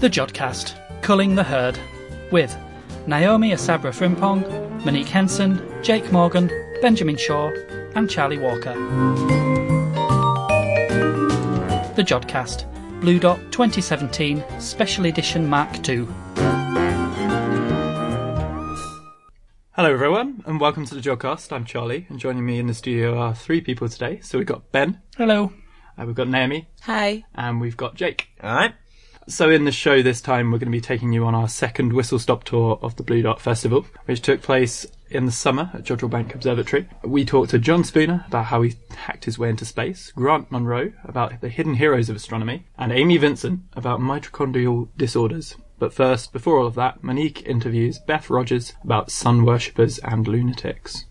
The Jodcast, Culling the Herd, with Naomi Asabra Frimpong, Monique Henson, Jake Morgan, Benjamin Shaw, and Charlie Walker. The Jodcast, Bluedot 2017 Special Edition Mark II. Hello, everyone, and welcome to the Jodcast. I'm Charlie, and joining me in the studio are three people today. So we've got Ben, Hello. uh, we've got Naomi, Hi. and we've got Jake. All right. So in the show this time, we're going to be taking you on our second whistle stop tour of the Bluedot Festival, which took place in the summer at Jodrell Bank Observatory. We talked to Jon Spooner about how he hacked his way into space, Grant Munro about the hidden heroes of astronomy, and Amy Vincent about mitochondrial disorders. But first, before all of that, Monique interviews Beth Rogers about sun worshippers and lunatics.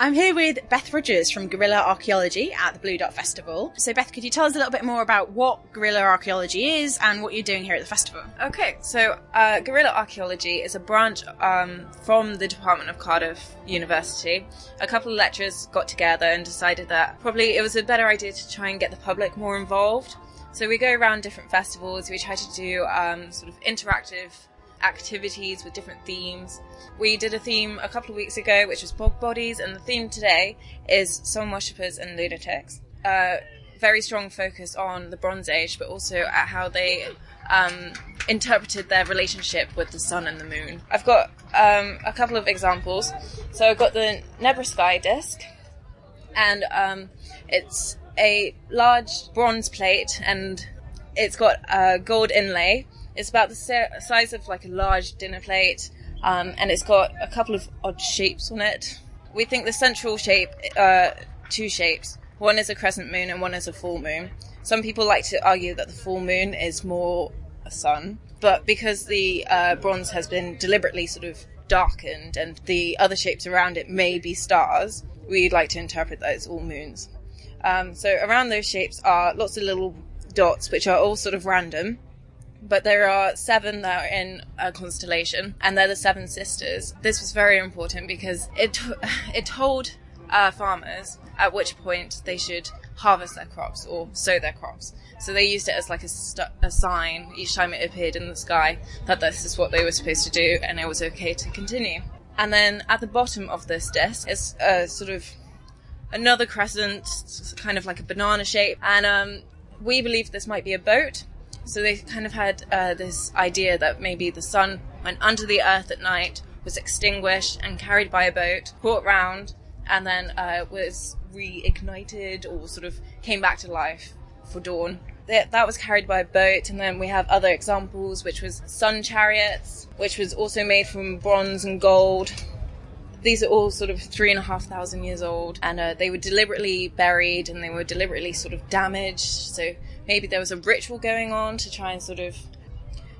I'm here with Beth Rogers from Guerrilla Archaeology at the Bluedot Festival. So, Beth, could you tell us a little bit more about what guerrilla archaeology is and what you're doing here at the festival? Okay, so uh, guerrilla archaeology is a branch um, from the Department of Cardiff University. A couple of lecturers got together and decided that probably it was a better idea to try and get the public more involved. So we go around different festivals, we try to do um, sort of interactive activities with different themes. We did a theme a couple of weeks ago, which was bog bodies, and the theme today is sun worshippers and lunatics. Uh, very strong focus on the Bronze Age, but also at how they um, interpreted their relationship with the sun and the moon. I've got um, a couple of examples. So I've got the Nebra Sky disc, and um, it's a large bronze plate, and it's got a gold inlay. It's about the size of like a large dinner plate, um, and it's got a couple of odd shapes on it. We think the central shape, uh, two shapes. One is a crescent moon and one is a full moon. Some people like to argue that the full moon is more a sun, but because the uh, bronze has been deliberately sort of darkened and the other shapes around it may be stars, we'd like to interpret that as all moons. Um, so around those shapes are lots of little dots, which are all sort of random. But there are seven that are in a constellation, and they're the seven sisters. This was very important because it it told uh, farmers at which point they should harvest their crops or sow their crops. So they used it as like a, st- a sign each time it appeared in the sky that this is what they were supposed to do, and it was okay to continue. And then at the bottom of this disc is a sort of another crescent, kind of like a banana shape, and um, we believe this might be a boat. So they kind of had uh, this idea that maybe the sun went under the earth at night, was extinguished and carried by a boat, brought round, and then uh, was reignited or sort of came back to life for dawn. That that was carried by a boat, and then we have other examples, which was sun chariots, which was also made from bronze and gold. These are all sort of three and a half thousand years old, and uh, they were deliberately buried and they were deliberately sort of damaged. So maybe there was a ritual going on to try and sort of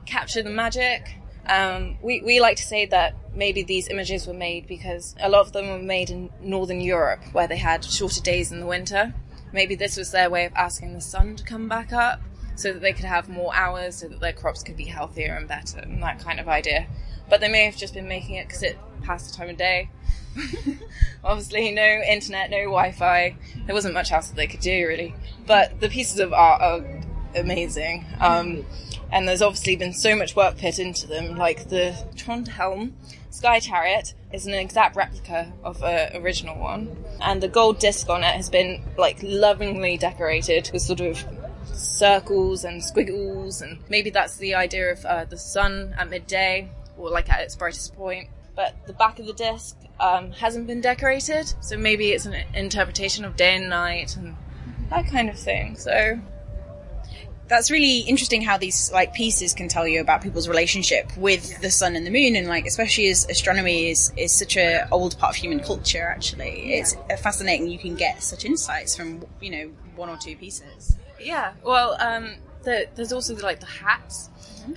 capture the magic. Um, we, we like to say that maybe these images were made because a lot of them were made in Northern Europe where they had shorter days in the winter. Maybe this was their way of asking the sun to come back up so that they could have more hours so that their crops could be healthier and better and that kind of idea. But they may have just been making it because it passed the time of day. Obviously, no internet, no Wi Fi. There wasn't much else that they could do, really. But the pieces of art are amazing. Um, and there's obviously been so much work put into them, like the Trundholm Sky Chariot is an exact replica of an original one, and the gold disc on it has been like lovingly decorated with sort of circles and squiggles, and maybe that's the idea of uh, the sun at midday or like at its brightest point. But the back of the disc um, hasn't been decorated, so maybe it's an interpretation of day and night and that kind of thing. So That's really interesting how these like pieces can tell you about people's relationship with the sun and the moon, and like especially as astronomy is is such a old part of human culture. Actually, it's fascinating. You can get such insights from you know one or two pieces. Yeah, well, um, the, there's also like the hats.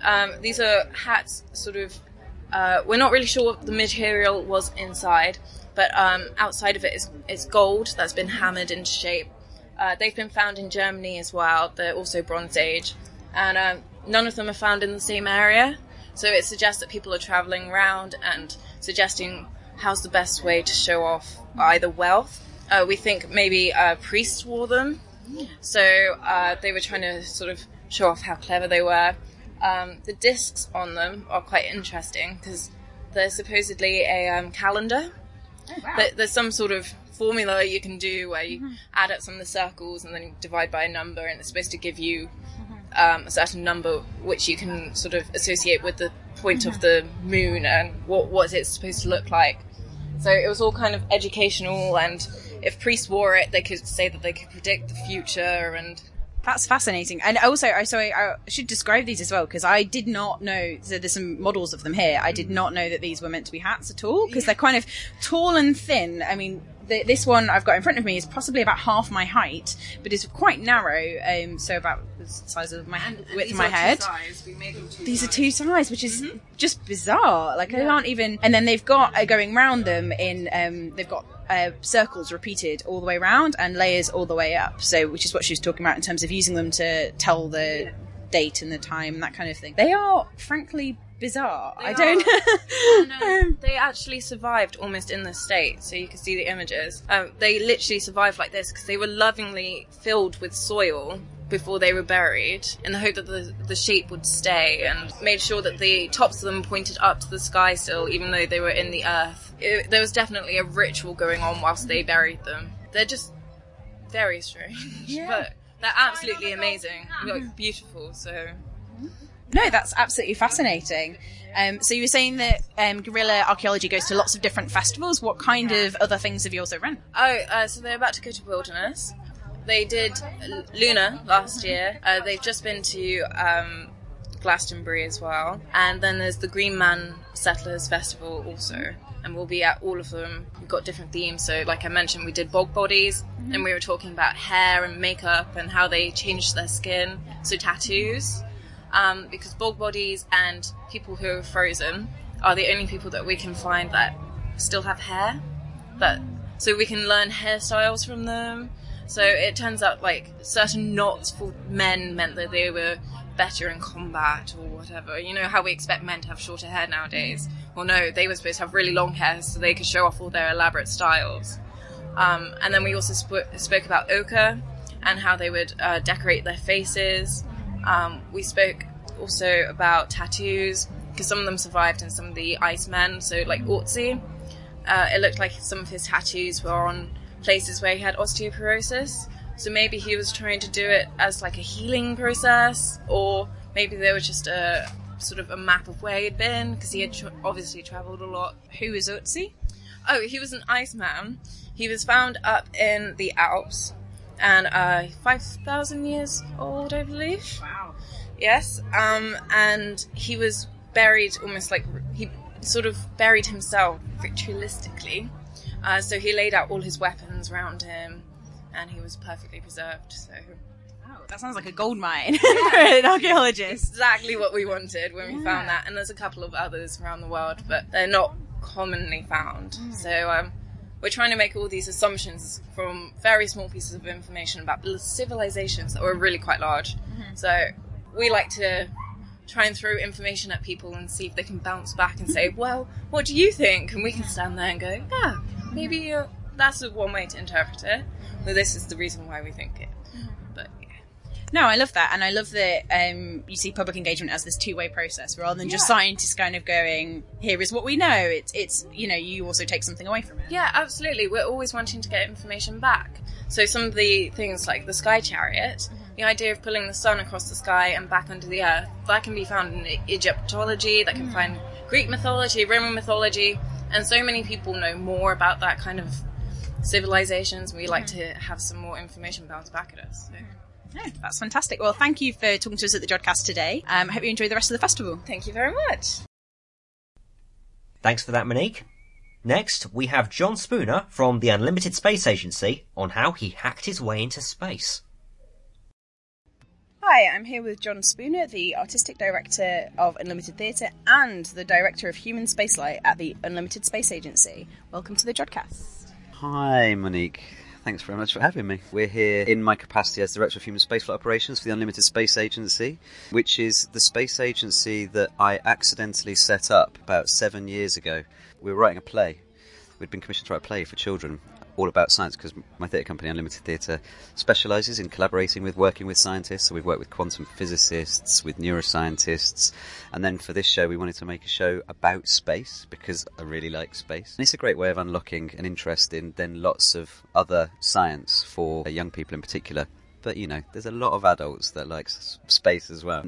Um, these are hats, sort of. Uh, we're not really sure what the material was inside, but um, outside of it is, is gold that's been hammered into shape. Uh, they've been found in Germany as well. They're also Bronze Age, and um, none of them are found in the same area. So it suggests that people are traveling around and suggesting how's the best way to show off either wealth. Uh, we think maybe uh, priests wore them, so uh, they were trying to sort of show off how clever they were. Um, the discs on them are quite interesting because they're supposedly a um, calendar. There- There's some sort of formula you can do where you add up some of the circles and then divide by a number, and it's supposed to give you um, a certain number which you can sort of associate with the point of the moon and what what it's supposed to look like. So it was all kind of educational, and if priests wore it, they could say that they could predict the future and That's fascinating. And also, I sorry, I should describe these as well because I did not know. So there's some models of them here. I did mm. not know that these were meant to be hats at all because they're kind of tall and thin. I mean, the, this one I've got in front of me is possibly about half my height, but it's quite narrow. Um, so about the size of my width of my head. These are two sides, which is just bizarre. Like they aren't even. And then they've got uh, going round them in. Um, they've got uh, circles repeated all the way around and layers all the way up. So, which is what she was talking about in terms of using them to tell the date and the time and that kind of thing. They are frankly bizarre. I don't. no, they actually survived almost in the state, so you can see the images. Um, they literally survived like this because they were lovingly filled with soil before they were buried in the hope that the, the shape would stay and made sure that the tops of them pointed up to the sky still, even though they were in the earth. It, there was definitely a ritual going on whilst they buried them. They're just very strange, yeah. but they're absolutely amazing, like beautiful. So No, that's absolutely fascinating. Um, so you were saying that um, guerrilla archaeology goes to lots of different festivals. What kind of other things have you also run? Oh, uh, so they're about to go to Wilderness. They did Luna last year. Uh, they've just been to um, Glastonbury as well. And then there's the Green Man Settlers Festival also. And we'll be at all of them. We've got different themes. So, like I mentioned, we did bog bodies, and we were talking about hair and makeup and how they changed their skin. So, tattoos. Um, because bog bodies and people who are frozen are the only people that we can find that still have hair that so we can learn hairstyles from them. So it turns out like certain knots for men meant that they were better in combat or whatever. You know how we expect men to have shorter hair nowadays. Well, no, they were supposed to have really long hair so they could show off all their elaborate styles. Um, and then we also sp- spoke about ochre and how they would uh, decorate their faces. Um, we spoke also about tattoos because some of them survived and some of the Icemen. So like Otzi, uh, it looked like some of his tattoos were on places where he had osteoporosis. So maybe he was trying to do it as like a healing process, or maybe they were just a sort of a map of where he'd been because he had tra- obviously traveled a lot. Who is Utsi? Oh, he was an Iceman. He was found up in the Alps, and uh, five thousand years old, I believe. Wow. Yes, um, and he was buried almost like he sort of buried himself ritualistically. Uh, so he laid out all his weapons around him, and he was perfectly preserved. So Wow, that sounds like a gold mine for an archaeologist. exactly what we wanted when we found that. And there's a couple of others around the world, but they're not commonly found. So um, we're trying to make all these assumptions from very small pieces of information about civilizations that were really quite large. So we like to try and throw information at people and see if they can bounce back and say, well, what do you think? And we can stand there and go, yeah, maybe uh, that's one way to interpret it. But this is the reason why we think it. Yeah. No, I love that, and I love that um, you see public engagement as this two-way process rather than just scientists kind of going, "Here is what we know." It's, it's you know, you also take something away from it. Yeah, absolutely. We're always wanting to get information back. So some of the things like the sky chariot, mm-hmm. the idea of pulling the sun across the sky and back under the earth, that can be found in Egyptology, that can mm. find Greek mythology, Roman mythology, and so many people know more about that kind of civilizations. We like mm-hmm. to have some more information bounced back at us. So. Mm. No, that's fantastic. Well, thank you for talking to us at the Jodcast today. Um, I hope you enjoy the rest of the festival. Thank you very much. Thanks for that, Monique. Next, we have Jon Spooner from the Unlimited Space Agency on how he hacked his way into space. Hi, I'm here with Jon Spooner, the artistic director of Unlimited Theatre and the director of Human Spaceflight at the Unlimited Space Agency. Welcome to the Jodcast. Hi, Monique. Thanks very much for having me. We're here in my capacity as Director of Human Spaceflight Operations for the Unlimited Space Agency, which is the space agency that I accidentally set up about seven years ago. We were writing a play. We'd been commissioned to write a play for children all about science because my theatre company, Unlimited Theatre, specialises in collaborating with, working with scientists. So we've worked with quantum physicists, with neuroscientists, and then for this show, we wanted to make a show about space because I really like space. And it's a great way of unlocking an interest in then lots of other science for young people in particular. But you know, there's a lot of adults that like space as well.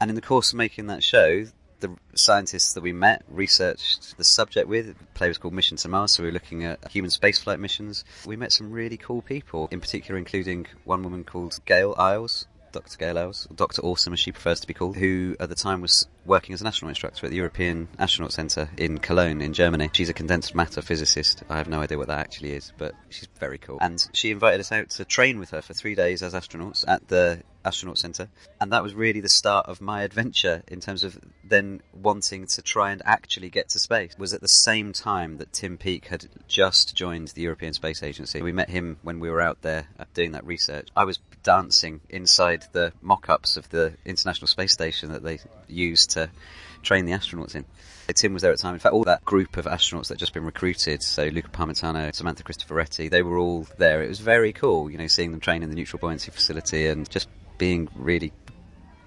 And in the course of making that show, the scientists that we met researched the subject with. The play was called Mission to Mars, so we were looking at human spaceflight missions. We met some really cool people, in particular, including one woman called Gail Iles. Dr. Gail Iles, Dr. Awesome as she prefers to be called, who at the time was working as an astronaut instructor at the European Astronaut Centre in Cologne in Germany. She's a condensed matter physicist. I have no idea what that actually is, but she's very cool. And she invited us out to train with her for three days as astronauts at the astronaut centre and that was really the start of my adventure in terms of then wanting to try and actually get to space. Was at the same time that Tim Peake had just joined the European Space Agency. We met him when we were out there uh, doing that research. I was dancing inside the mock-ups of the International Space Station that they used to train the astronauts in. Tim was there at the time. In fact, all that group of astronauts that had just been recruited, so Luca Parmitano, Samantha Cristoforetti, they were all there. It was very cool, you know, seeing them train in the neutral buoyancy facility and just being really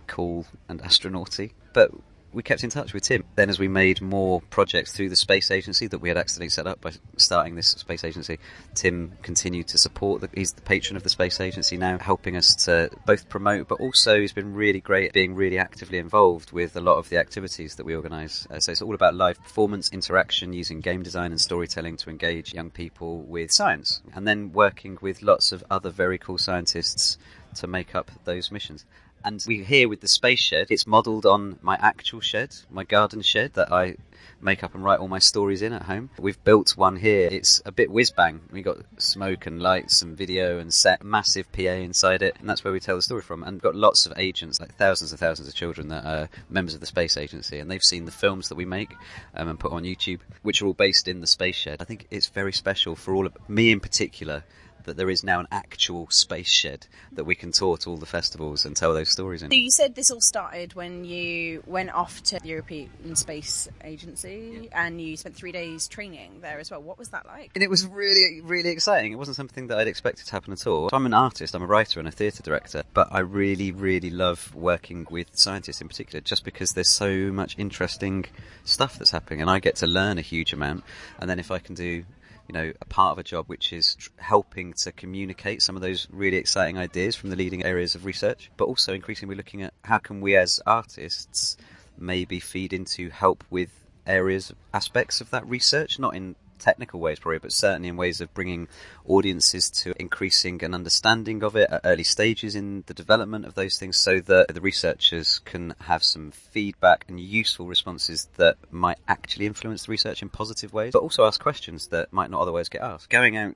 cool and astronauty. But we kept in touch with Tim. Then, as we made more projects through the space agency that we had accidentally set up by starting this space agency, Tim continued to support. The, he's the patron of the space agency now, helping us to both promote, but also he's been really great at being really actively involved with a lot of the activities that we organise. Uh, so it's all about live performance, interaction, using game design and storytelling to engage young people with science, and then working with lots of other very cool scientists to make up those missions. And we're here with the space shed, it's modelled on my actual shed, my garden shed that I make up and write all my stories in at home. We've built one here. It's a bit whiz bang. We got smoke and lights and video and set, massive PA inside it, and that's where we tell the story from. And got lots of agents, like thousands and thousands of children that are members of the space agency, and they've seen the films that we make um, and put on YouTube, which are all based in the space shed. I think it's very special for all of me in particular that there is now an actual space shed that we can tour to all the festivals and tell those stories in. So you said this all started when you went off to the European Space Agency and you spent three days training there as well. What was that like? And it was really, really exciting. It wasn't something that I'd expected to happen at all. I'm an artist, I'm a writer and a theatre director, but I really, really love working with scientists in particular just because there's so much interesting stuff that's happening and I get to learn a huge amount. And then if I can do you know, a part of a job which is tr- helping to communicate some of those really exciting ideas from the leading areas of research, but also increasingly looking at how can we as artists maybe feed into help with areas, aspects of that research, not in technical ways probably, but certainly in ways of bringing audiences to increasing an understanding of it at early stages in the development of those things so that the researchers can have some feedback and useful responses that might actually influence the research in positive ways, but also ask questions that might not otherwise get asked. Going out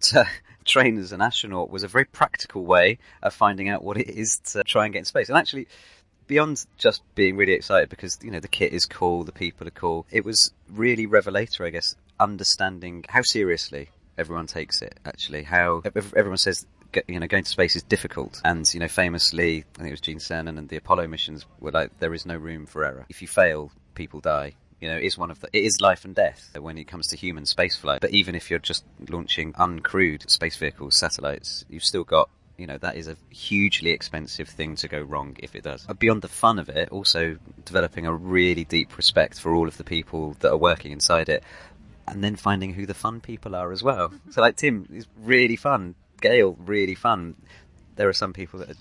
to train as an astronaut was a very practical way of finding out what it is to try and get in space. And actually, beyond just being really excited because you know the kit is cool, the people are cool, it was really revelatory, I guess, understanding how seriously everyone takes it. Actually, how everyone says. You know, going to space is difficult, and you know, famously, I think it was Gene Cernan and the Apollo missions were like, "There is no room for error. If you fail, people die." You know, it's one of the it is life and death when it comes to human spaceflight. But even if you're just launching uncrewed space vehicles, satellites, you've still got you know that is a hugely expensive thing to go wrong if it does. Beyond the fun of it, also developing a really deep respect for all of the people that are working inside it, and then finding who the fun people are as well. Mm-hmm. So like Tim is really fun, Gail really fun. There are some people that are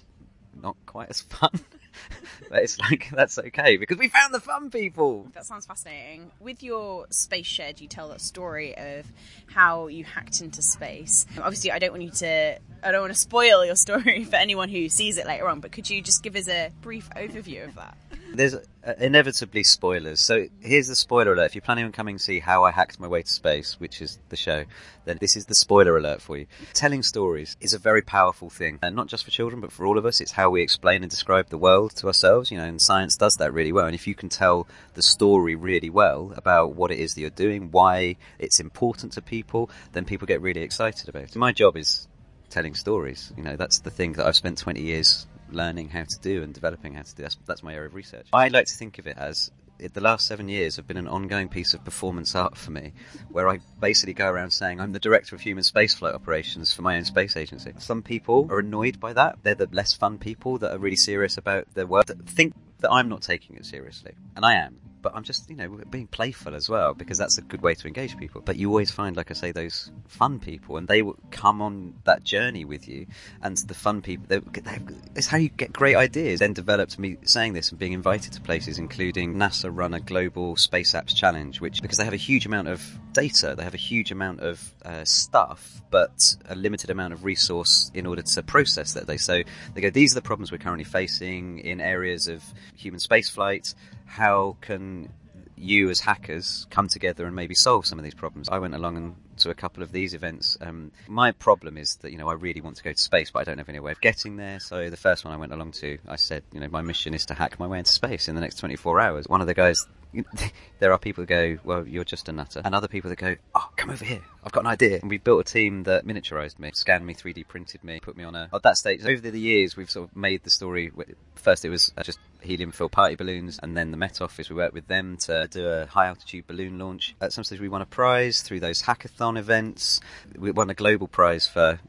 not quite as fun. but it's like that's okay because we found the fun people. That sounds fascinating. With your space shed, you tell that story of how you hacked into space. Obviously, I don't want you to. I don't want to spoil your story for anyone who sees it later on. But could you just give us a brief overview of that? There's uh, inevitably spoilers. So here's the spoiler alert. If you're planning on coming to see how I hacked my way to space, which is the show, then this is the spoiler alert for you. Telling stories is a very powerful thing, and not just for children, but for all of us. It's how we explain and describe the world to ourselves, you know, and science does that really well. And if you can tell the story really well about what it is that you're doing, why it's important to people, then people get really excited about it. My job is telling stories. You know, that's the thing that I've spent 20 years learning how to do and developing how to do. That's, that's my area of research. I like to think of it as it, the last seven years have been an ongoing piece of performance art for me, where I basically go around saying I'm the director of human spaceflight operations for my own space agency. Some people are annoyed by that. They're the less fun people that are really serious about their work. Think that I'm not taking it seriously, and I am but I'm just, you know, being playful as well because that's a good way to engage people. But you always find, like I say, those fun people, and they come on that journey with you. And the fun people, they, they, it's how you get great ideas. Then developed me saying this and being invited to places, including NASA run a global space apps challenge, which because they have a huge amount of data, they have a huge amount of uh, stuff, but a limited amount of resource in order to process that. They so they go, these are the problems we're currently facing in areas of human spaceflight how can you as hackers come together and maybe solve some of these problems? I went along and to a couple of these events. Um, my problem is that you know I really want to go to space, but I don't have any way of getting there. So the first one I went along to, I said, you know, my mission is to hack my way into space in the next 24 hours. One of the guys there are people that go, well, you're just a nutter, and other people that go, oh, come over here, I've got an idea. And we built a team that miniaturized me, scanned me, 3D printed me, put me on a. At that stage, over the years, we've sort of made the story. First, it was uh, just helium-filled party balloons, and then the Met Office. We worked with them to do a high-altitude balloon launch. At some stage, we won a prize through those hackathon events. We won a global prize for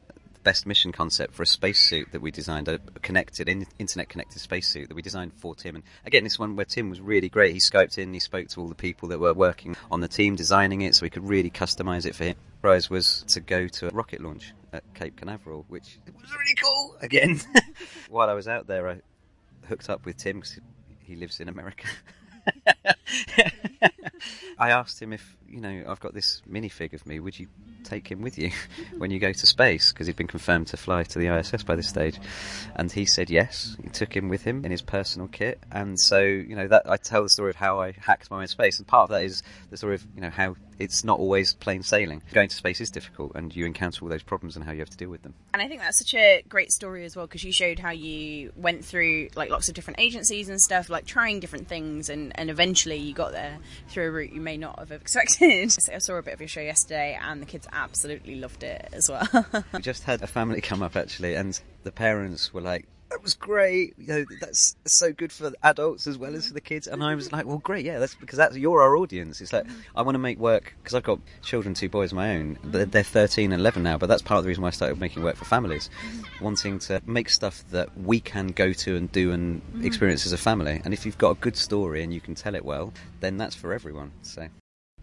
best mission concept for a spacesuit that we designed, a connected, internet connected spacesuit that we designed for Tim. And again, this one where Tim was really great. He scoped in, he spoke to all the people that were working on the team designing it, so we could really customize it for him. Prize was to go to a rocket launch at Cape Canaveral, which was really cool. Again, while I was out there, I hooked up with Tim because he lives in America. I asked him if, you know, I've got this minifig of me, would you take him with you when you go to space? Because he'd been confirmed to fly to the ISS by this stage. And he said yes. He took him with him in his personal kit. And so, you know, that I tell the story of how I hacked my own space. And part of that is the story of, you know, how it's not always plain sailing. Going to space is difficult and you encounter all those problems and how you have to deal with them. And I think that's such a great story as well because you showed how you went through like lots of different agencies and stuff, like trying different things and, and eventually you got there through a route you may not have expected. I saw a bit of your show yesterday and the kids absolutely loved it as well. we just had a family come up actually and the parents were like, that was great. You know, that's so good for adults as well as for the kids. And I was like, well, great, yeah, that's because that's you're our audience. It's like I want to make work because I've got children, two boys of my own. Mm-hmm. They're 13 and 11 now, but that's part of the reason why I started making work for families, mm-hmm. wanting to make stuff that we can go to and do and mm-hmm. experience as a family. And if you've got a good story and you can tell it well, then that's for everyone. So.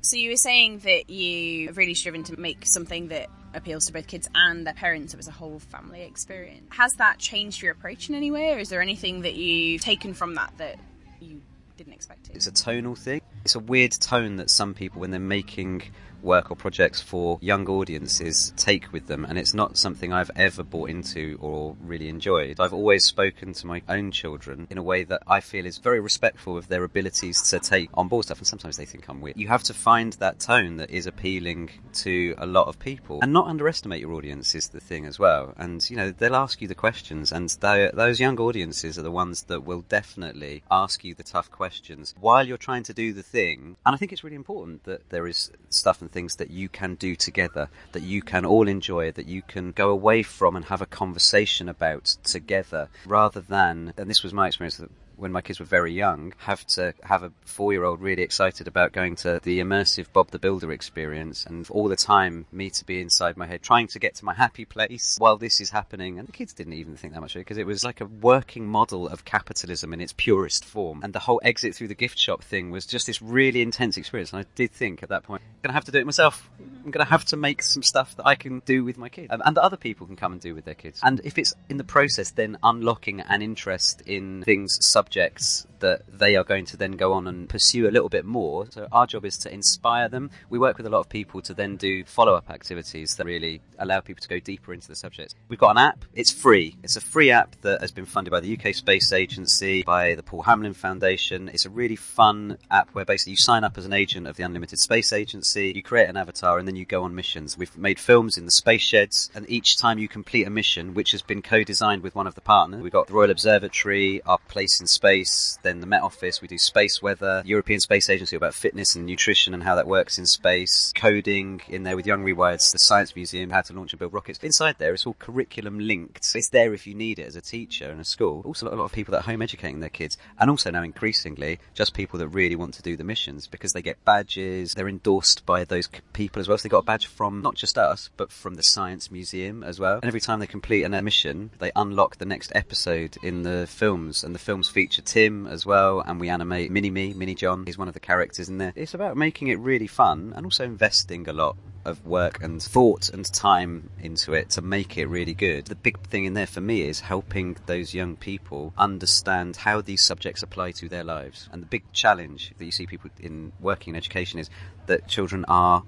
So you were saying that you have really striven to make something that appeals to both kids and their parents. It was a whole family experience. Has that changed your approach in any way, or is there anything that you've taken from that that you didn't expect to? It's a tonal thing. It's a weird tone that some people, when they're making work or projects for young audiences take with them, and it's not something I've ever bought into or really enjoyed. I've always spoken to my own children in a way that I feel is very respectful of their abilities to take on board stuff, and sometimes they think I'm weird. You have to find that tone that is appealing to a lot of people, and not underestimate your audience is the thing as well. And you know they'll ask you the questions, and those young audiences are the ones that will definitely ask you the tough questions while you're trying to do the thing. And I think it's really important that there is stuff and things that you can do together, that you can all enjoy, that you can go away from and have a conversation about together, rather than, and this was my experience when my kids were very young, have to have a four year old really excited about going to the immersive Bob the Builder experience and all the time me to be inside my head trying to get to my happy place while this is happening. And the kids didn't even think that much of it because it was like a working model of capitalism in its purest form. And the whole exit through the gift shop thing was just this really intense experience. And I did think at that point, I'm going to have to do it myself. I'm going to have to make some stuff that I can do with my kids um, and that other people can come and do with their kids. And if it's in the process, then unlocking an interest in things subject subjects that they are going to then go on and pursue a little bit more. So our job is to inspire them. We work with a lot of people to then do follow up activities that really allow people to go deeper into the subject. We've got an app. It's free. It's a free app that has been funded by the UK Space Agency, by the Paul Hamlyn Foundation. It's a really fun app where basically you sign up as an agent of the Unlimited Space Agency, you create an avatar, and then you go on missions. We've made films in the space sheds, and each time you complete a mission, which has been co-designed with one of the partners, we've got the Royal Observatory, our place in space, then the Met Office. We do space weather, European Space Agency about fitness and nutrition and how that works in space, coding in there with Young Rewired State the Science Museum, how to launch and build rockets. Inside there, it's all curriculum linked. It's there if you need it as a teacher in a school. Also, a lot of people at home educating their kids, and also now increasingly just people that really want to do the missions because they get badges. They're endorsed by those people as well. So they got a badge from not just us, but from the Science Museum as well. And every time they complete an mission, they unlock the next episode in the films, and the films feature Tim as well. And we animate Mini Me, Mini John. He's one of the characters in there. It's about making it really fun and also investing a lot of work and thought and time into it to make it really good. The big thing in there for me is helping those young people understand how these subjects apply to their lives. And the big challenge that you see people in working in education is that children are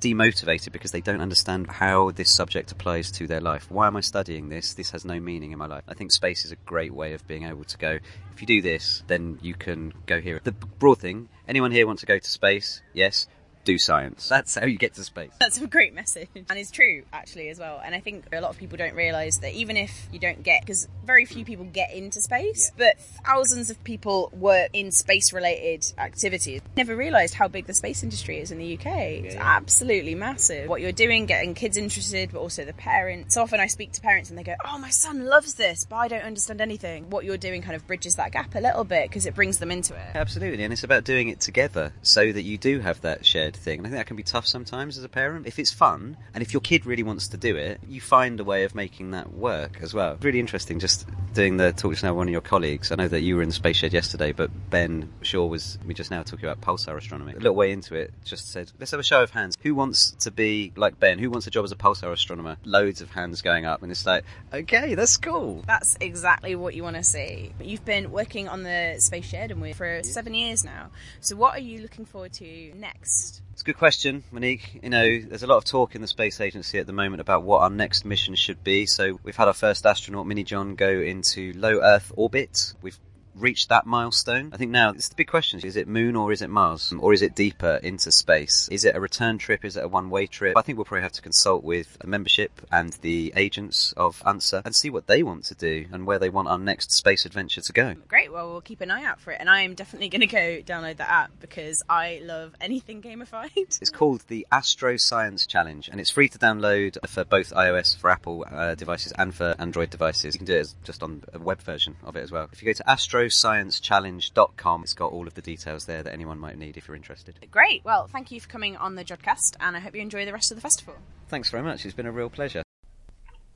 demotivated because they don't understand how this subject applies to their life. Why am I studying this? This has no meaning in my life. I think space is a great way of being able to go, if you do this, then you can go here. The broad thing, anyone here want to go to space? Yes do science. That's how you get to space. That's a great message. And it's true, actually, as well. And I think a lot of people don't realise that even if you don't get, because very few people get into space, yeah. but thousands of people work in space related activities. Never realised how big the space industry is in the UK. Yeah, it's yeah. absolutely massive. What you're doing, getting kids interested, but also the parents. So often I speak to parents and they go, Oh, my son loves this, but I don't understand anything. What you're doing kind of bridges that gap a little bit because it brings them into it. Absolutely. And it's about doing it together so that you do have that shared thing. And I think that can be tough sometimes as a parent. If it's fun and if your kid really wants to do it, you find a way of making that work as well. Really interesting just doing the talk just now with one of your colleagues. I know that you were in the space shed yesterday, but Ben Shaw was, we just now talking about pulsar astronomy. A little way into it, just said, let's have a show of hands. Who wants to be like Ben? Who wants a job as a pulsar astronomer? Loads of hands going up, and it's like, okay, that's cool. That's exactly what you want to see. You've been working on the space shed and we're for seven years now. So what are you looking forward to next? Good question, Monique. You know, there's a lot of talk in the space agency at the moment about what our next mission should be. So we've had our first astronaut, Mini John, go into low Earth orbit. We've reached that milestone. I think now it's the big question: is it Moon or is it Mars, or is it deeper into space? Is it a return trip? Is it a one-way trip? I think we'll probably have to consult with the membership and the agents of UNSA and see what they want to do and where they want our next space adventure to go. Great. Well, we'll keep an eye out for it, and I am definitely going to go download that app because I love anything gamified. It's called the Astro Science Challenge, and it's free to download for both iOS for Apple uh, devices and for Android devices. You can do it just on a web version of it as well. If you go to Astro astrosciencechallenge.com. It's got all of the details there that anyone might need if you're interested. Great. Well, thank you for coming on the Jodcast, and I hope you enjoy the rest of the festival. Thanks very much. It's been a real pleasure.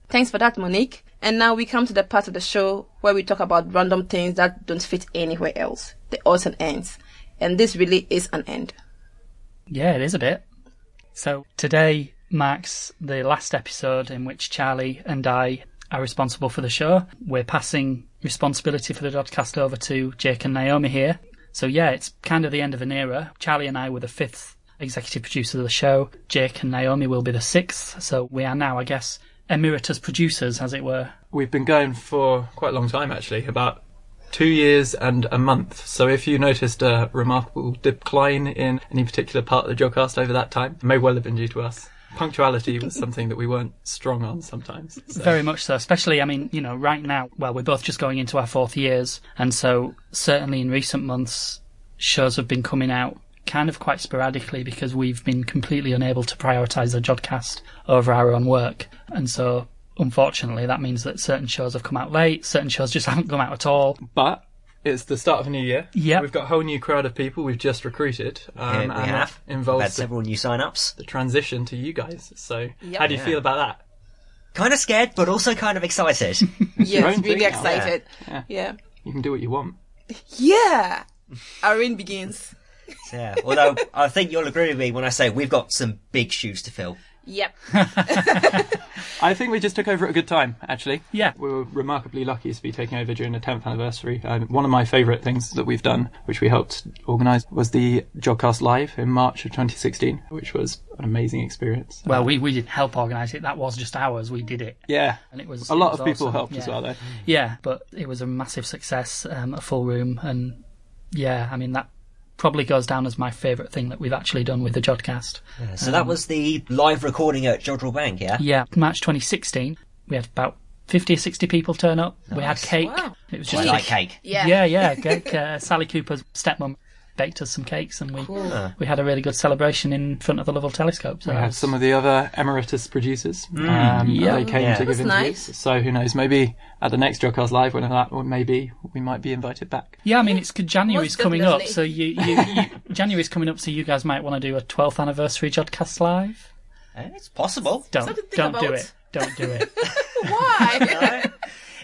Thanks for that, Monique. And now we come to the part of the show where we talk about random things that don't fit anywhere else. The odds and ends. And this really is an end. Yeah, it is a bit. So today marks the last episode in which Charlie and I are responsible for the show. We're passing responsibility for the podcast over to Jake and Naomi here. So yeah, it's kind of the end of an era. Charlie and I were the fifth executive producer of the show. Jake and Naomi will be the sixth. So we are now, I guess, emeritus producers, as it were. We've been going for quite a long time, actually, about two years and a month. So if you noticed a remarkable decline in any particular part of the Jodcast over that time, it may well have been due to us punctuality was something that we weren't strong on sometimes. So. Very much so. Especially, I mean, you know, right now, well, we're both just going into our fourth years. And so certainly in recent months, shows have been coming out kind of quite sporadically because we've been completely unable to prioritize the Jodcast over our own work. And so unfortunately, that means that certain shows have come out late, certain shows just haven't come out at all. But it's the start of a new year. Yeah, we've got a whole new crowd of people we've just recruited. Um, yeah, we and have. Involves we've had several new sign-ups. The transition to you guys. So, yep. how do you yeah. feel about that? Kind of scared, but also kind of excited. yes, really excited. Yeah. yeah. You can do what you want. Yeah. Our reign begins. Yeah. Although I think you'll agree with me when I say we've got some big shoes to fill. Yep. I think we just took over at a good time, actually. Yeah. We were remarkably lucky to be taking over during the 10th anniversary. Um, one of my favourite things that we've done, which we helped organise, was the Jodcast Live in March of 2016, which was an amazing experience. Well, uh, we, we didn't help organise it. That was just ours. We did it. Yeah. And it was a lot was of people awesome. helped yeah. as well, though. Yeah, but it was a massive success, um, a full room, and yeah, I mean that probably goes down as my favourite thing that we've actually done with the Jodcast. So that was the live recording at Jodrell Bank, yeah? Yeah, March 2016. We had about 50 or 60 people turn up. We had cake. Wow. It was I just like cake. Yeah. Yeah, yeah. Cake, uh, Sally Cooper's stepmom baked us some cakes, and we we had a really good celebration in front of the Lovell Telescope. So We had some of the other emeritus producers. Um, Yeah. They came Yeah. to give That's interviews. nice. So who knows? Maybe at the next Jodcast Live, whenever that may be, we might be invited back. yeah, I mean it's January's Most coming up, definitely. so you, you, you January's coming up, so you guys might want to do a 12th anniversary Jodcast live. Eh, It's possible. Don't Something to think don't do it. Don't do it. Why?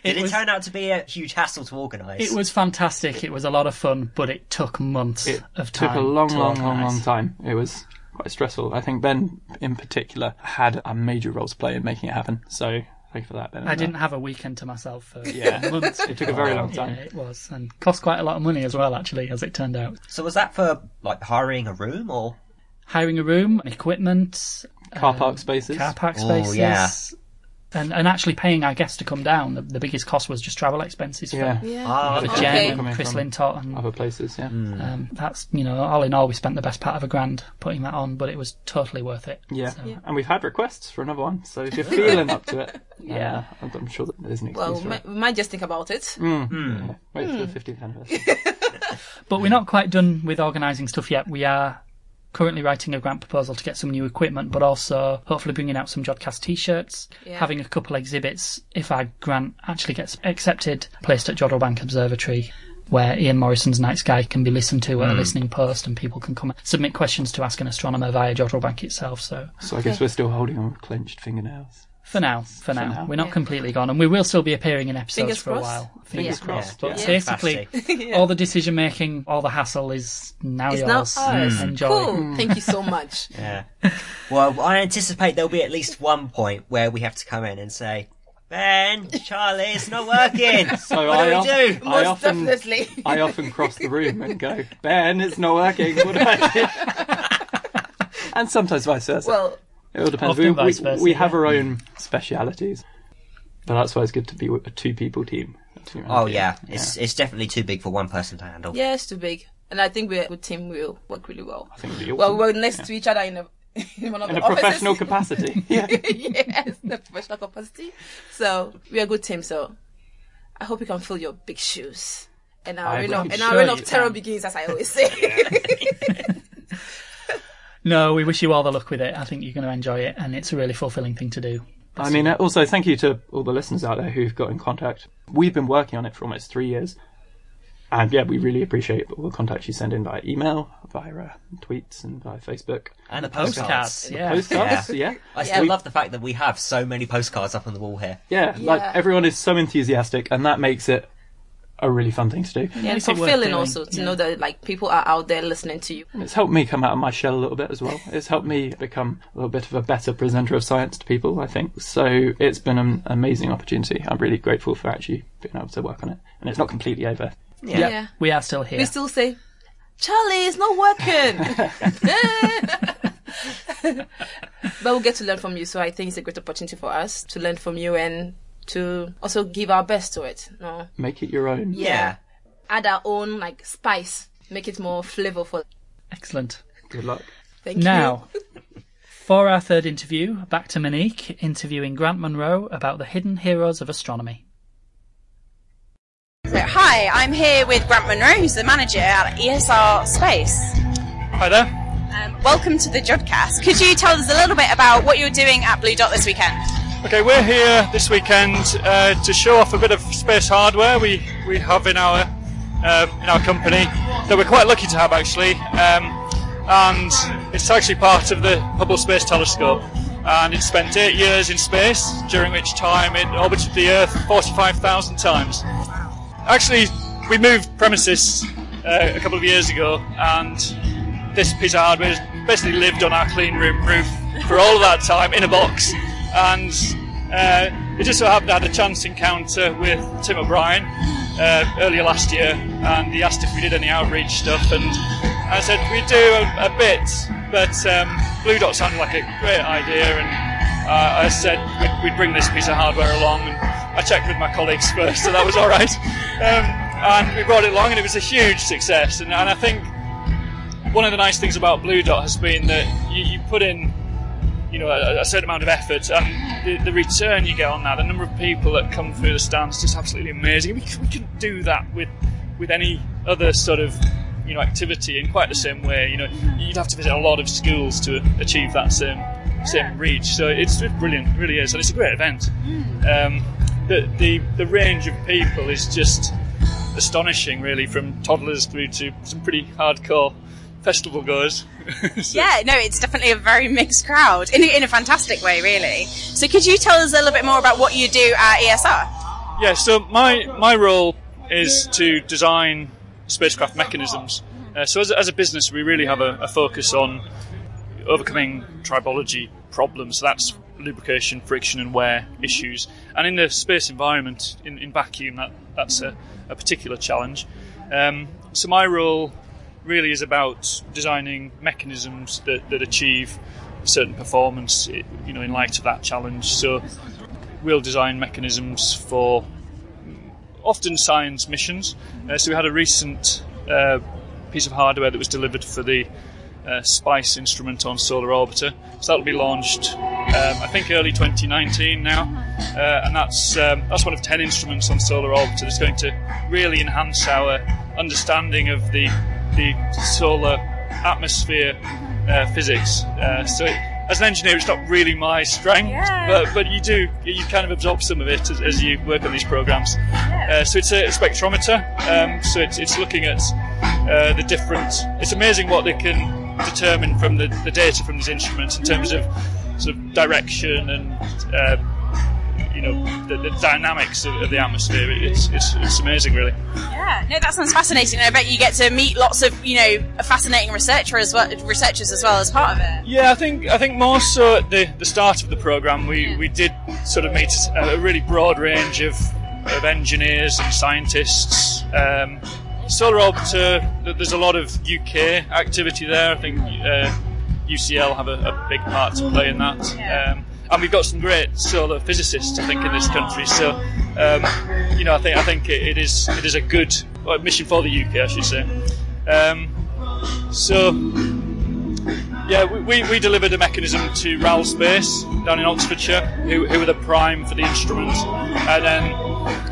Did it, was- turn out to be a huge hassle to organise? It was fantastic. It was a lot of fun, but it took months It of time. took a long, to long, long, organise. long time. It was quite stressful. I think Ben, in particular, had a major role to play in making it happen. So thank you for that, Ben. I didn't have a weekend to myself for Yeah. months. It took a very long Yeah, time. it was, and cost quite a lot of money as well. Actually, as it turned out, So was that for like hiring a room or? hiring a room, equipment, Car park um, spaces. car park Oh, spaces, yeah. And and actually paying our guests to come down. The, the biggest cost was just travel expenses for, Yeah. yeah. Ah, for okay. Jen Okay. and Coming Chris from Lintott, and Other places, yeah. um, that's you know all in all we spent the best part of a grand putting that on, but it was totally worth it. Yeah. So- And we've had requests for another one. So if you're feeling up to it, Yeah. uh, I'm sure that there's an excuse Well, for we it. might, we might just think about it. Yeah. Wait for the 15th anniversary. But we're not quite done with organising stuff yet. We are currently writing a grant proposal to get some new equipment, but also hopefully bringing out some Jodcast t-shirts, Yeah. having a couple exhibits if our grant actually gets accepted, placed at Jodrell Bank Observatory. Where Ian Morison's Night Sky can be listened to at a hmm. listening post, and people can come submit questions to ask an astronomer via Jodrell Bank itself. So So I guess we're still holding on with clenched fingernails. For now, for now, now. we're not Yeah. completely gone, and we will still be appearing in episodes Fingers for a while. Fingers Yeah. crossed. Yeah. But Yeah. basically, Capacity. all the decision making, all the hassle is now It's now yours. ours. Mm. Enjoy. Cool. Thank you so much. Yeah. Well, I anticipate there'll be at least one point where we have to come in and say, Ben, Charlie, it's not working. So what I, do we of- do? I often, definitely. I often cross the room and go, Ben, it's not working. What do I do? and sometimes vice versa. well, it all depends. often We, vice versa, we have yeah. our own specialities, but that's why it's good to be a two-people team. a two-man Oh team. yeah, it's it's definitely too big for one person to handle. yeah, it's too big. And I think we're a good team. We'll work really well. I think it'd be Well, awesome. we're next to each other in a in one of in the a professional capacity. Yeah. yes, the professional capacity. So we're a good team. So I hope you can fill your big shoes. And our I reign of, am and our sure reign you of terror can. begins, as I always say. No, we wish you all the luck with it. I think you're going to enjoy it, and it's a really fulfilling thing to do. I mean, uh, also thank you to all the listeners out there who've got in contact. We've been working on it for almost three years, and yeah, we really appreciate all the contacts you send in via email, via uh, tweets, and via Facebook. And the Postcards, postcards. yeah. Postcards, yeah, I still We- love the fact that we have so many postcards up on the wall here. yeah, Like everyone is so enthusiastic, and that makes it a really fun thing to do. yeah, Makes it's fulfilling doing. also to Yeah. know that like people are out there listening to you. And It's helped me come out of my shell a little bit as well. It's helped me become a little bit of a better presenter of science to people, I think. So it's been an amazing opportunity. I'm really grateful for actually being able to work on it. And it's not completely over. Yeah. Yeah. We are still here. We still say, Charlie, it's not working. but we'll get to learn from you. So I think it's a great opportunity for us to learn from you and to also give our best to it. No, Make it your own. Yeah. add our own like spice, make it more flavorful. Excellent. Good luck. Thank you. Now, for our third interview, back to Monique interviewing Grant Munro about the hidden heroes of astronomy. So, hi, I'm here with Grant Munro, who's the manager at ESR Space. Hi there. Um, welcome to the Jodcast. Could you tell us a little bit about what you're doing at Bluedot this weekend? Okay, we're here this weekend uh, to show off a bit of space hardware we, we have in our uh, in our company that we're quite lucky to have actually, um, and it's actually part of the Hubble Space Telescope. And it spent eight years in space, during which time it orbited the Earth 45,000 times. Actually, we moved premises uh, a couple of years ago, and this piece of hardware has basically lived on our clean room roof for all of that time in a box. And uh, it just so happened I had a chance encounter with Tim O'Brien uh, earlier last year, and he asked if we did any outreach stuff, and I said we do a, a bit, but um, Bluedot sounded like a great idea, and uh, I said we'd, we'd bring this piece of hardware along, and I checked with my colleagues first, so that was all right. Um, and we brought it along, and it was a huge success, and, and I think one of the nice things about Bluedot has been that you, you put in, you know, a, a certain amount of effort, and the, the return you get on that, the number of people that come through the stands, is just absolutely amazing. We, we couldn't do that with with any other sort of you know activity in quite the same way. You know, you'd have to visit a lot of schools to achieve that same same reach. So it's, it's brilliant, it really is, and it's a great event. Um, the, the the range of people is just astonishing, really, from toddlers through to some pretty hardcore festival goers. So- Yeah, no, it's definitely a very mixed crowd in, a- in a fantastic way, really. So, could you tell us a little bit more about what you do at ESR? Yeah, so my my role is to design spacecraft mechanisms. Uh, so as, a- as a business, we really have a, a focus on overcoming tribology problems. So that's lubrication, friction, and wear issues. And in the space environment, in, in vacuum, that that's a, a particular challenge. Um, so my role really is about designing mechanisms that, that achieve certain performance, you know, in light of that challenge. So we'll design mechanisms for often science missions. Uh, so we had a recent uh, piece of hardware that was delivered for the uh, SPICE instrument on Solar Orbiter. So that'll be launched, um, I think, early 2019 now, uh, and that's um, that's one of ten instruments on Solar Orbiter that's going to really enhance our understanding of the the solar atmosphere uh, physics. Uh, so. It, as an engineer, it's not really my strength, Yeah. but but you do you kind of absorb some of it as, as you work on these programs. Uh, so it's a spectrometer. Um, so it's it's looking at uh, the different. It's amazing what they can determine from the, the data from these instruments in terms of sort of direction and uh, you know the, the dynamics of, of the atmosphere. It's, it's it's amazing, really. Yeah, no, that sounds fascinating. I bet you get to meet lots of, you know, fascinating researcher as well, researchers as well as part of it. Yeah, I think I think more so at the, the start of the program, we, we did sort of meet a, a really broad range of, of engineers and scientists. Um, Solar Orbiter, th- there's a lot of UK activity there. I think uh, UCL have a, a big part to play in that. Um, and we've got some great solar physicists, I think, in this country. So, um, you know, I think I think it, it is it is a good mission for the UK, I should say. Um, so, yeah, we, we, we delivered a mechanism to RAL Space down in Oxfordshire, who, who were the prime for the instrument. And then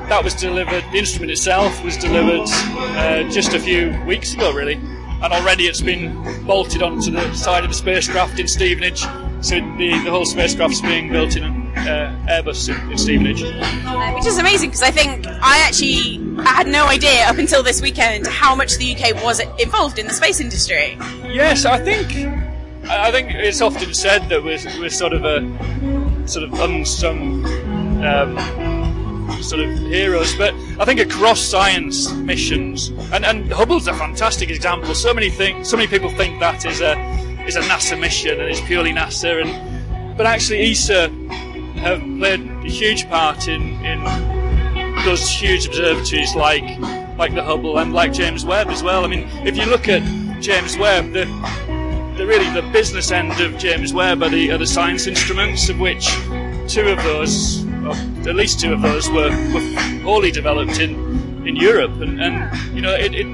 that was delivered, the instrument itself was delivered uh, just a few weeks ago, really. And already it's been bolted onto the side of the spacecraft in Stevenage. So the, the whole spacecraft's being built in an uh, Airbus in, in Stevenage. Which is amazing because I think I actually I had no idea up until this weekend how much the UK was involved in the space industry. Yes, I think I I think it's often said that we're, we're sort of a sort of unsung um, sort of heroes, but I think across science missions, and, and Hubble's a fantastic example. So many think, so many people think that is a is a NASA mission and it's purely NASA, and but actually ESA have played a huge part in in those huge observatories like like the Hubble and like James Webb as well. I mean, if you look at James Webb, the the really the business end of James Webb are the, are the science instruments, of which two of those, at least two of those, were, were wholly developed in, in Europe, and, and you know it, it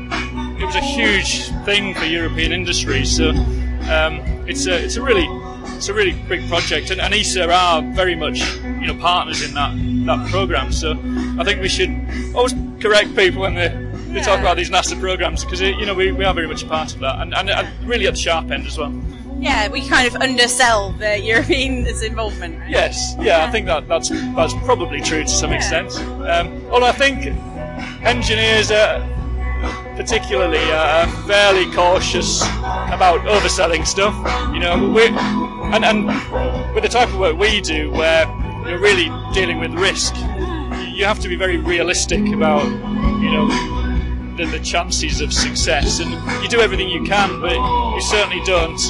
it was a huge thing for European industry. So um, it's a it's a really it's a really big project, and, and ESA are very much you know partners in that that program. So I think we should always correct people when they they talk about these NASA programs because you know we, we are very much a part of that, and, and, and really at the sharp end as well. Yeah, we kind of undersell the Europeans' involvement. Right? Yes, yeah, I think that that's that's probably true to some extent. Um, although I think engineers are particularly uh, fairly cautious about overselling stuff. You know, we and and with the type of work we do, where you're really dealing with risk, you have to be very realistic about you know the, the chances of success, and you do everything you can, but you certainly don't.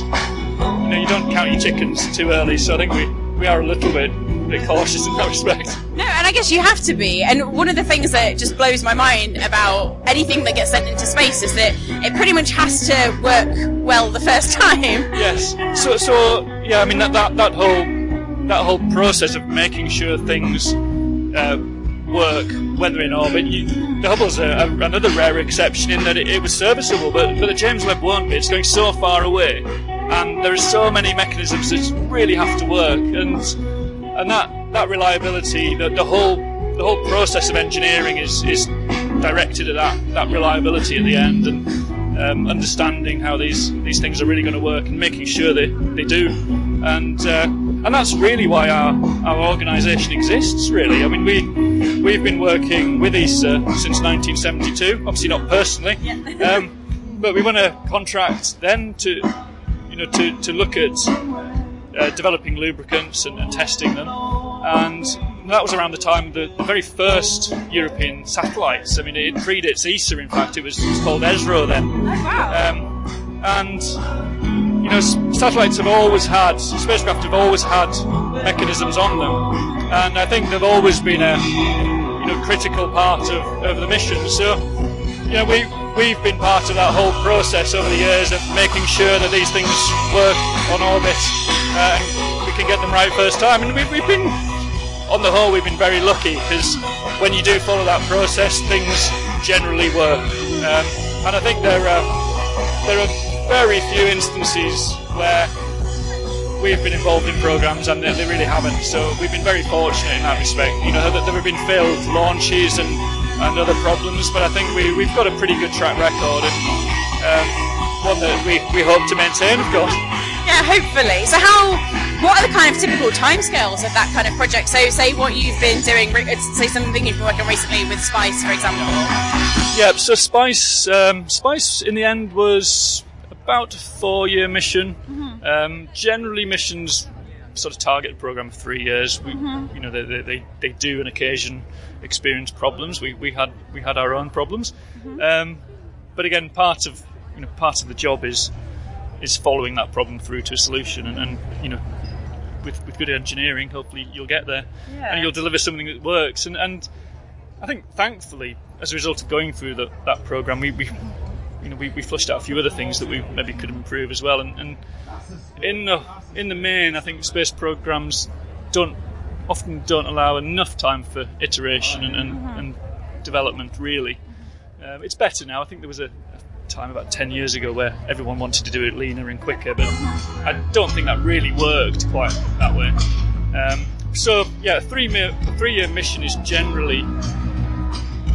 You know, you don't count your chickens too early. So I think we we are a little bit bit cautious in that respect. No, and I guess you have to be. And one of the things that just blows my mind about anything that gets sent into space is that it pretty much has to work well the first time. Yes. So so yeah, I mean that that, that whole that whole process of making sure things uh, work when they're in orbit. You, the Hubble's a, a, another rare exception in that it, it was serviceable, but, but the James Webb won't be. It's going so far away, and there are so many mechanisms that really have to work, and and that that reliability, the, the whole the whole process of engineering is is directed at that that reliability at the end, and um, understanding how these these things are really going to work and making sure they they do, and. Uh, and that's really why our, our organisation exists. Really, I mean, we we've been working with ESA since 1972. Obviously, not personally, um, but we won a contract then to know to, to look at uh, developing lubricants and, and, testing them, and that was around the time of the, the, very first European satellites. I mean, it predates ESA. In fact, it was, it was called ESRO then. Oh, wow. Um, and you know, satellites have always had, spacecraft have always had mechanisms on them, and I think they've always been a, you know, critical part of, of the mission. So, you know, we we've been part of that whole process over the years of making sure that these things work on orbit uh, and we can get them right first time. And we've, we've been, on the whole, we've been very lucky because when you do follow that process, things generally work. Um, and I think there are there are very few instances where we've been involved in programs and they, they, really haven't. So we've been very fortunate in that respect. You know, that there have been failed launches and, and other problems, but I think we, we've got a pretty good track record and um, one that we, we hope to maintain, of course. Yeah, hopefully. So how, what are the kind of typical timescales of that kind of project? So say what you've been doing, say something you've been working on recently with Spice, for example. Yeah, so Spice, um, Spice in the end was about a four year mission. Mm-hmm. Um, generally, missions sort of target a program of three years. We, mm-hmm. you know, they, they, they, do an occasion experience problems. We, we had we had our own problems, mm-hmm. um, but again, part of you know part of the job is is following that problem through to a solution, and, and you know. With, with good engineering, hopefully you'll get there, yeah. and you'll deliver something that works. And, and I think, thankfully, as a result of going through the, that program, we, we you know, we, we flushed out a few other things that we maybe could improve as well. And, and in the in the main, I think space programs don't often don't allow enough time for iteration and, and, mm-hmm. and development. Really, um, it's better now. I think there was a, a time about 10 years ago where everyone wanted to do it leaner and quicker, but I don't think that really worked quite that way. Um, so yeah, a three year three year mission is generally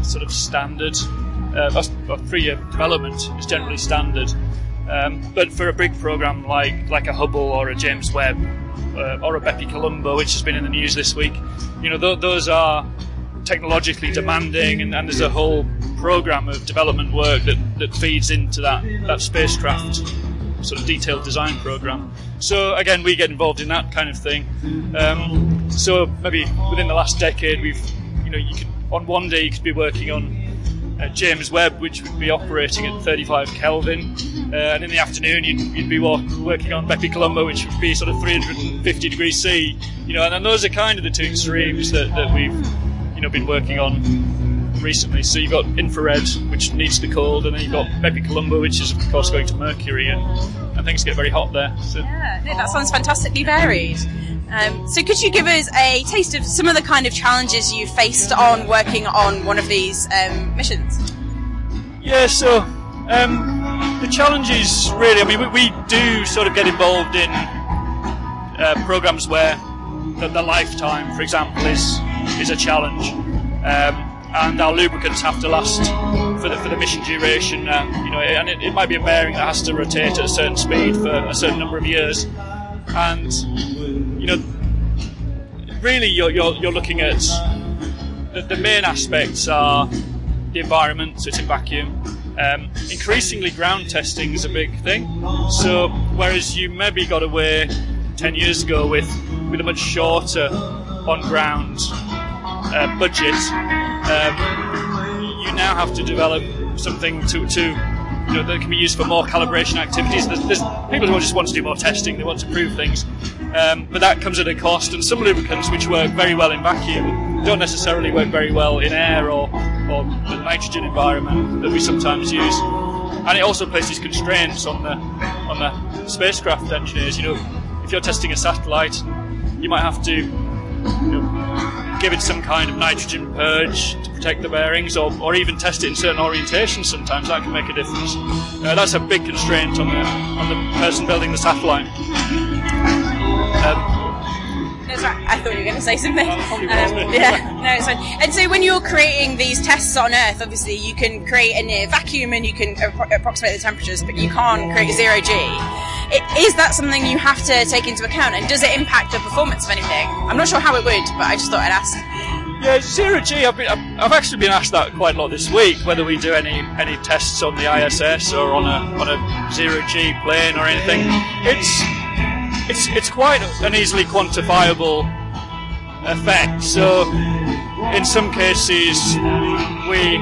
sort of standard uh, a three-year development is generally standard. Um, but for a big program like like a Hubble or a James Webb uh, or a BepiColombo, which has been in the news this week, you know th- those are technologically demanding, and, and, there's a whole program of development work that, that feeds into that that spacecraft sort of detailed design program. So again, we get involved in that kind of thing. Um, so maybe within the last decade, we've you know you could on one day you could be working on uh, James Webb, which would be operating at 35 Kelvin, uh, and in the afternoon you'd, you'd be walk, working on BepiColombo, which would be sort of 350 degrees C. You know, and, and those are kind of the two extremes that, that we've you know been working on recently. So you've got infrared, which needs to be cold, and then you've got BepiColombo, which is of course going to Mercury, and, and things get very hot there. So. Yeah, no, that sounds fantastically varied. Um, so, could you give us a taste of some of the kind of challenges you faced on working on one of these um, missions? Yeah, so um, the challenges really, I mean, we, we, do sort of get involved in uh, programs where the, the, lifetime, for example, is is a challenge, um, and our lubricants have to last for the, for the mission duration. Uh, you know, and it, it might be a bearing that has to rotate at a certain speed for a certain number of years, and you know, really you're, you're, you're looking at the, the, main aspects are the environment, so it's in vacuum. Um, increasingly, ground testing is a big thing. So, whereas you maybe got away 10 years ago with, with a much shorter on ground uh, budget, um, you now have to develop something to, to you know, that can be used for more calibration activities. There's, there's people who just want to do more testing, they want to prove things. Um, but that comes at a cost, and some lubricants which work very well in vacuum don't necessarily work very well in air or, or the nitrogen environment that we sometimes use. And it also places constraints on the on the spacecraft engineers. You know, if you're testing a satellite, you might have to you know, give it some kind of nitrogen purge to protect the bearings, or, or even test it in certain orientations. Sometimes that can make a difference. Uh, that's a big constraint on the on the person building the satellite. Um, That's right. I thought you were going to say something. Um, yeah, no, it's fine. And so when you're creating these tests on Earth, obviously you can create a near vacuum and you can appro- approximate the temperatures, but you can't create zero G. Is that something you have to take into account, and does it impact the performance of anything? I'm not sure how it would, but I just thought I'd ask. Yeah, zero G. I've been, I've actually been asked that quite a lot this week. Whether we do any any tests on the ISS or on a on a zero G plane or anything. It's it's it's quite an easily quantifiable effect. So in some cases we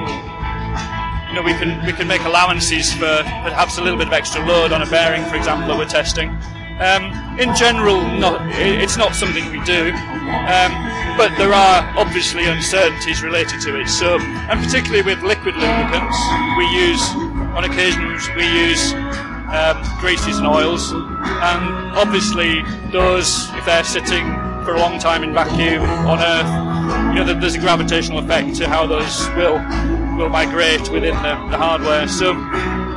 you know we can we can make allowances for perhaps a little bit of extra load on a bearing, for example, that we're testing. Um, in general, not it's not something we do, um, but there are obviously uncertainties related to it. So, and particularly with liquid lubricants, we use on occasions we use um, greases and oils, and obviously those, if they're sitting for a long time in vacuum on Earth, you know, there's a gravitational effect to how those will will migrate within the, the hardware. So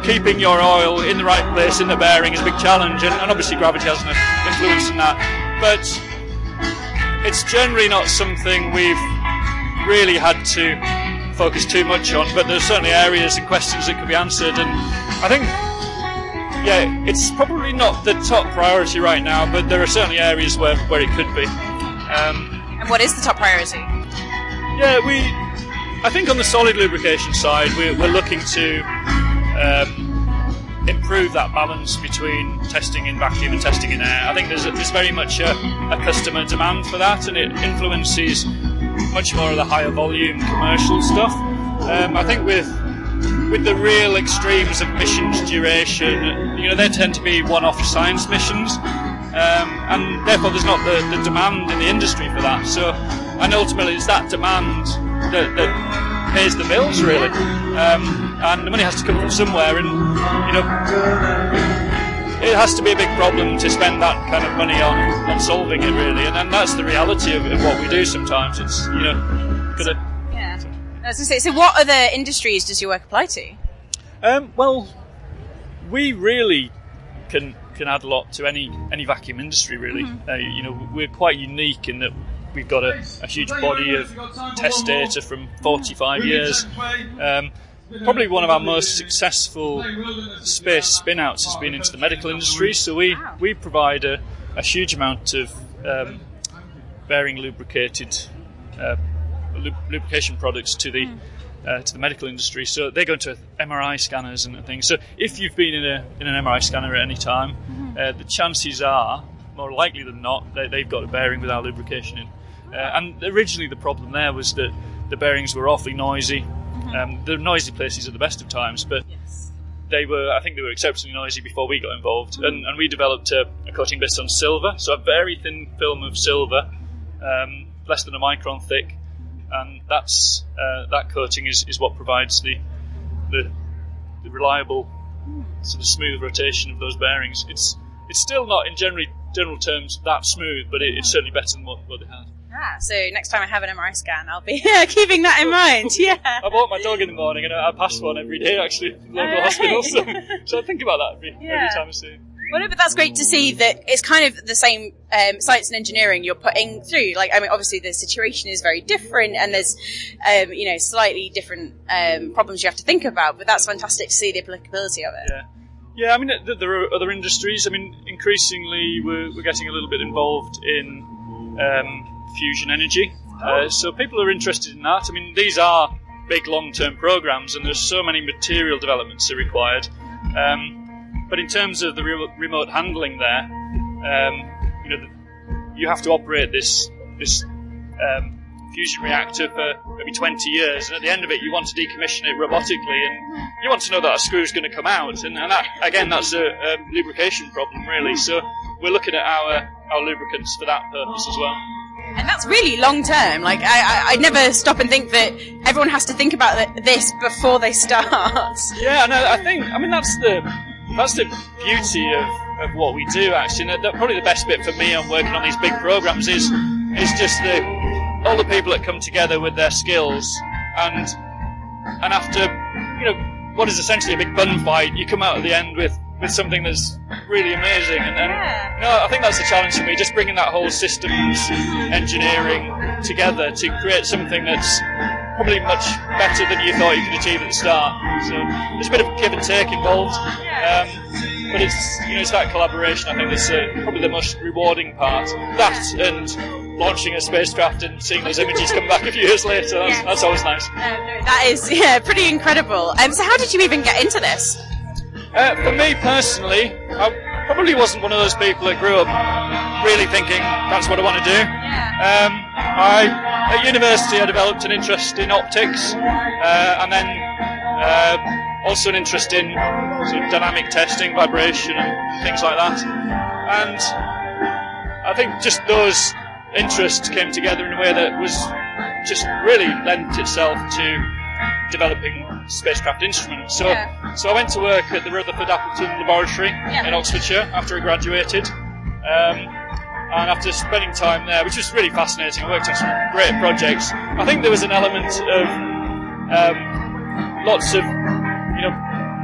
keeping your oil in the right place in the bearing is a big challenge, and, and obviously gravity has an influence in that. But it's generally not something we've really had to focus too much on. But there's certainly areas and questions that could be answered, and I think. Yeah, it's probably not the top priority right now, but there are certainly areas where, where it could be. Um, And what is the top priority? yeah, we. I think on the solid lubrication side, we're, we're looking to um, improve that balance between testing in vacuum and testing in air. I think there's, there's very much a, a customer demand for that, and it influences much more of the higher volume commercial stuff. Um, I think with with the real extremes of missions duration, you know, they tend to be one-off science missions, um, and therefore there's not the, the demand in the industry for that. So, and ultimately it's that demand that, that pays the bills, really. Um, and the money has to come from somewhere, and you know, it has to be a big problem to spend that kind of money on, on solving it, really. And, and that's the reality of, of what we do sometimes. It's you know, Yeah. I was going to say, so what other industries does your work apply to? Um, well, we really can can add a lot to any any vacuum industry. Really, uh, you know, we're quite unique in that we've got a, a huge body of test data from 45 years. Um, probably one of our most successful space spin-outs has been into the medical industry. So we we provide a, a huge amount of um, bearing lubricated uh, lu- lubrication products to the uh, to the medical industry. So they go into MRI scanners and things. So if you've been in a in an MRI scanner at any time, uh, the chances are more likely than not they, they've got a bearing with our lubrication in. Uh, and originally the problem there was that the bearings were awfully noisy. Um, the noisy places are the best of times, but they were I think they were exceptionally noisy before we got involved, and, and we developed a, a coating based on silver, so a very thin film of silver, um, less than a micron thick, and that's uh, that coating is, is what provides the, the the reliable sort of smooth rotation of those bearings. It's it's still not in generally general terms that smooth, but it, it's certainly better than what, what they had. Ah, so next time I have an MRI scan, I'll be keeping that in mind. Yeah. I walk my dog in the morning and I I pass one every day actually local Alright. hospital, so, so I think about that every, Yeah. every time I see it. Well, but that's great to see that it's kind of the same um, science and engineering you're putting through. Like, I mean, obviously the situation is very different, and there's, um, you know, slightly different um, problems you have to think about. But that's fantastic to see the applicability of it. Yeah. Yeah, I mean, there are other industries. I mean, increasingly we're, we're getting a little bit involved in um, fusion energy. Uh, so people are interested in that. I mean, these are big long-term programs, and there's so many material developments are required. Um, but in terms of the re- remote handling there, um, you know, the, you have to operate this this um, fusion reactor for maybe 20 years, and at the end of it, you want to decommission it robotically, and you want to know that a screw is going to come out, and, and that again, that's a, a lubrication problem, really. So we're looking at our our lubricants for that purpose as well. And that's really long term. Like, I, I, I never stop and think that everyone has to think about th- this before they start. Yeah, I, I think I mean that's the that's the beauty of, of what we do. Actually, and probably the best bit for me on working on these big programs is is just the all the people that come together with their skills, and and after you know what is essentially a big bun fight, you come out at the end with with something that's really amazing. And, and you know, I think that's the challenge for me, just bringing that whole systems engineering together to create something that's probably much better than you thought you could achieve at the start. So there's a bit of give and take involved. Um, but it's you know it's that collaboration I think that's uh, probably the most rewarding part. That and launching a spacecraft and seeing those images come back a few years later. That's, Yeah. that's always nice. That is yeah, pretty incredible. Um, so how did you even get into this? Uh, for me personally, I probably wasn't one of those people that grew up really thinking that's what I want to do. Um, I at university I developed an interest in optics, uh, and then uh, also an interest in sort of dynamic testing, vibration, and things like that. And I think just those interests came together in a way that was just really lent itself to developing spacecraft instruments. So, so I went to work at the Rutherford Appleton Laboratory in Oxfordshire after I graduated. Um, and after spending time there, which was really fascinating, I worked on some great projects. I think there was an element of um, lots of, you know,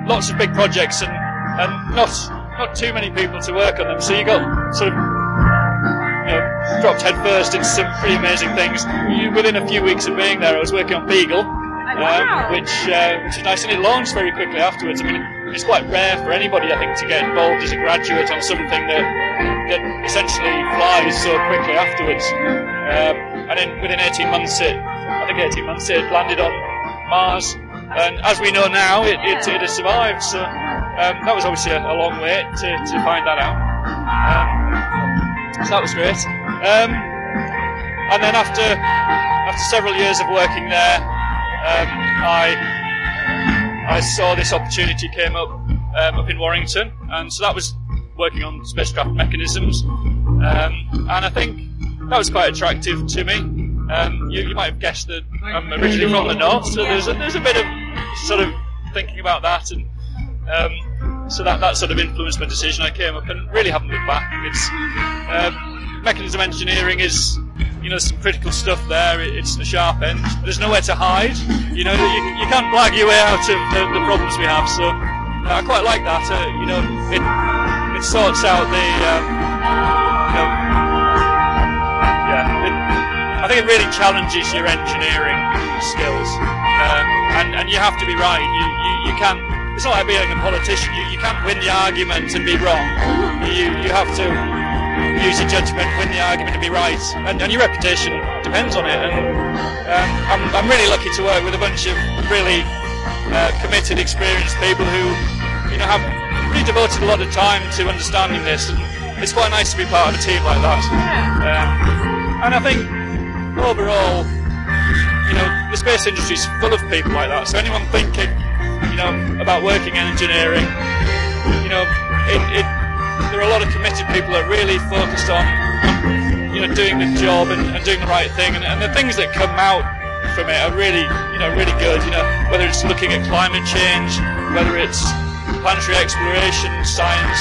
lots of big projects and, and not not too many people to work on them. So you got sort of you know, dropped headfirst into some pretty amazing things. You, within a few weeks of being there, I was working on Beagle, um, which uh, which is nice, and it launched very quickly afterwards. I mean, it's quite rare for anybody, I think, to get involved as a graduate on something that that essentially flies so quickly afterwards. Um, and then within 18 months, it I think 18 months it landed on Mars, and as we know now, it it, it has survived. So um, that was obviously a, a long wait to, to find that out. Um, so that was great. Um, and then after after several years of working there, um, I I saw this opportunity came up um, up in Warrington, and so that was working on spacecraft mechanisms, um, and I think that was quite attractive to me. Um, you, you might have guessed that I'm originally from the north, so there's a, there's a bit of sort of thinking about that, and um, so that that sort of influenced my decision. I came up and really haven't looked back. It's um, mechanism engineering is you know some critical stuff there. It, it's the sharp end. There's nowhere to hide. You know you, you can't blag your way out of the, the problems we have. So uh, I quite like that. Uh, you know it it sorts out the um, you know yeah. It, I think it really challenges your engineering skills, um, and and you have to be right. You you, you can't. It's not like being a politician. You, you can't win the argument and be wrong. You you have to use your judgment, win the argument, and be right. And, and your reputation depends on it. And um, I'm I'm really lucky to work with a bunch of really uh, committed, experienced people who you know have really devoted a lot of time to understanding this. And it's quite nice to be part of a team like that. Um, and I think overall, you know, the space industry is full of people like that. So anyone thinking, you know, about working in engineering, you know, it, it, there are a lot of committed people that are really focused on, you know, doing the job and, and doing the right thing, and, and the things that come out from it are really, you know, really good. You know, whether it's looking at climate change, whether it's planetary exploration, science.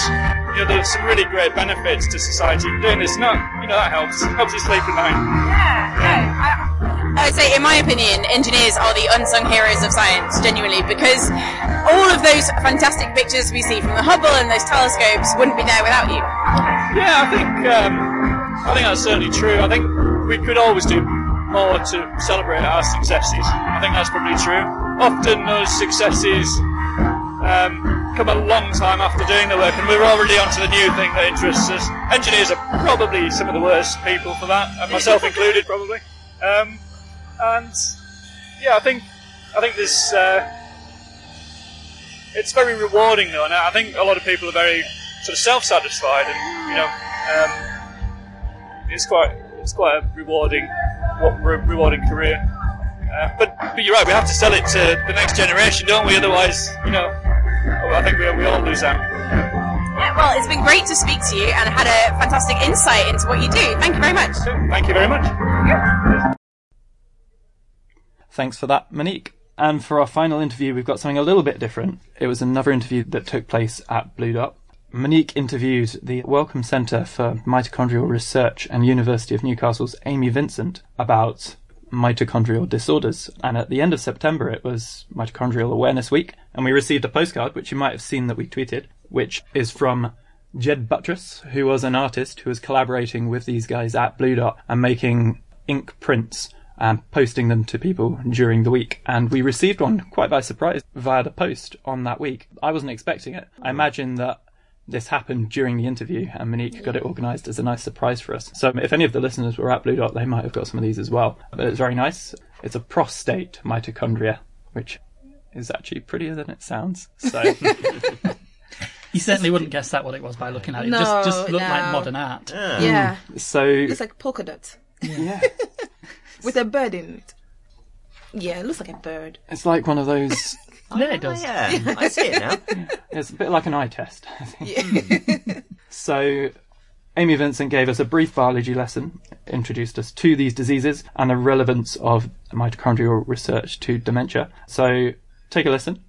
You know, there's some really great benefits to society from doing this. No, you know, that helps. Helps you sleep at night. Yeah, yeah. I would say, in my opinion, engineers are the unsung heroes of science, genuinely, because all of those fantastic pictures we see from the Hubble and those telescopes wouldn't be there without you. Yeah, I think um, I think that's certainly true. I think we could always do more to celebrate our successes. I think that's probably true. Often those successes um, come a long time after doing the work, and we're already onto the new thing that interests us. Engineers are probably some of the worst people for that, and myself included, probably. Um, and yeah, I think I think this uh, it's very rewarding though, and I think a lot of people are very sort of self-satisfied, and you know, um, it's quite it's quite a rewarding wa- re- rewarding career. Uh, but but you're right, we have to sell it to the next generation, don't we? Otherwise, you know, I think we, we all lose out. Yeah, well, it's been great to speak to you and had a fantastic insight into what you do. Thank you very much. Thank you very much. Thanks for that, Monique. And for our final interview, we've got something a little bit different. It was another interview that took place at Bluedot. Monique interviewed the Wellcome Centre for Mitochondrial Research and University of Newcastle's Amy Vincent about mitochondrial disorders. And at the end of September, it was Mitochondrial Awareness Week, and we received a postcard, which you might have seen that we tweeted, which is from Jed Buttress, who was an artist who was collaborating with these guys at Bluedot and making ink prints and posting them to people during the week. And we received one quite by surprise via the post on that week. I wasn't expecting it. I imagine that this happened during the interview and Monique got it organised as a nice surprise for us. So if any of the listeners were at Bluedot, they might have got some of these as well. But it's very nice. It's a prostate mitochondria, which is actually prettier than it sounds. So You certainly wouldn't guess that what it was by looking at it. No, just just looked like modern art. Yeah. Hmm. so it's like polka dot yeah, with a bird in it. Yeah, it looks like a bird. it's like one of those. Yeah, it does. Oh, yeah, I see it now. It's a bit like an eye test. I think. Hmm. so, Amy Vincent gave us a brief biology lesson, introduced us to these diseases and the relevance of mitochondrial research to dementia. So, take a listen.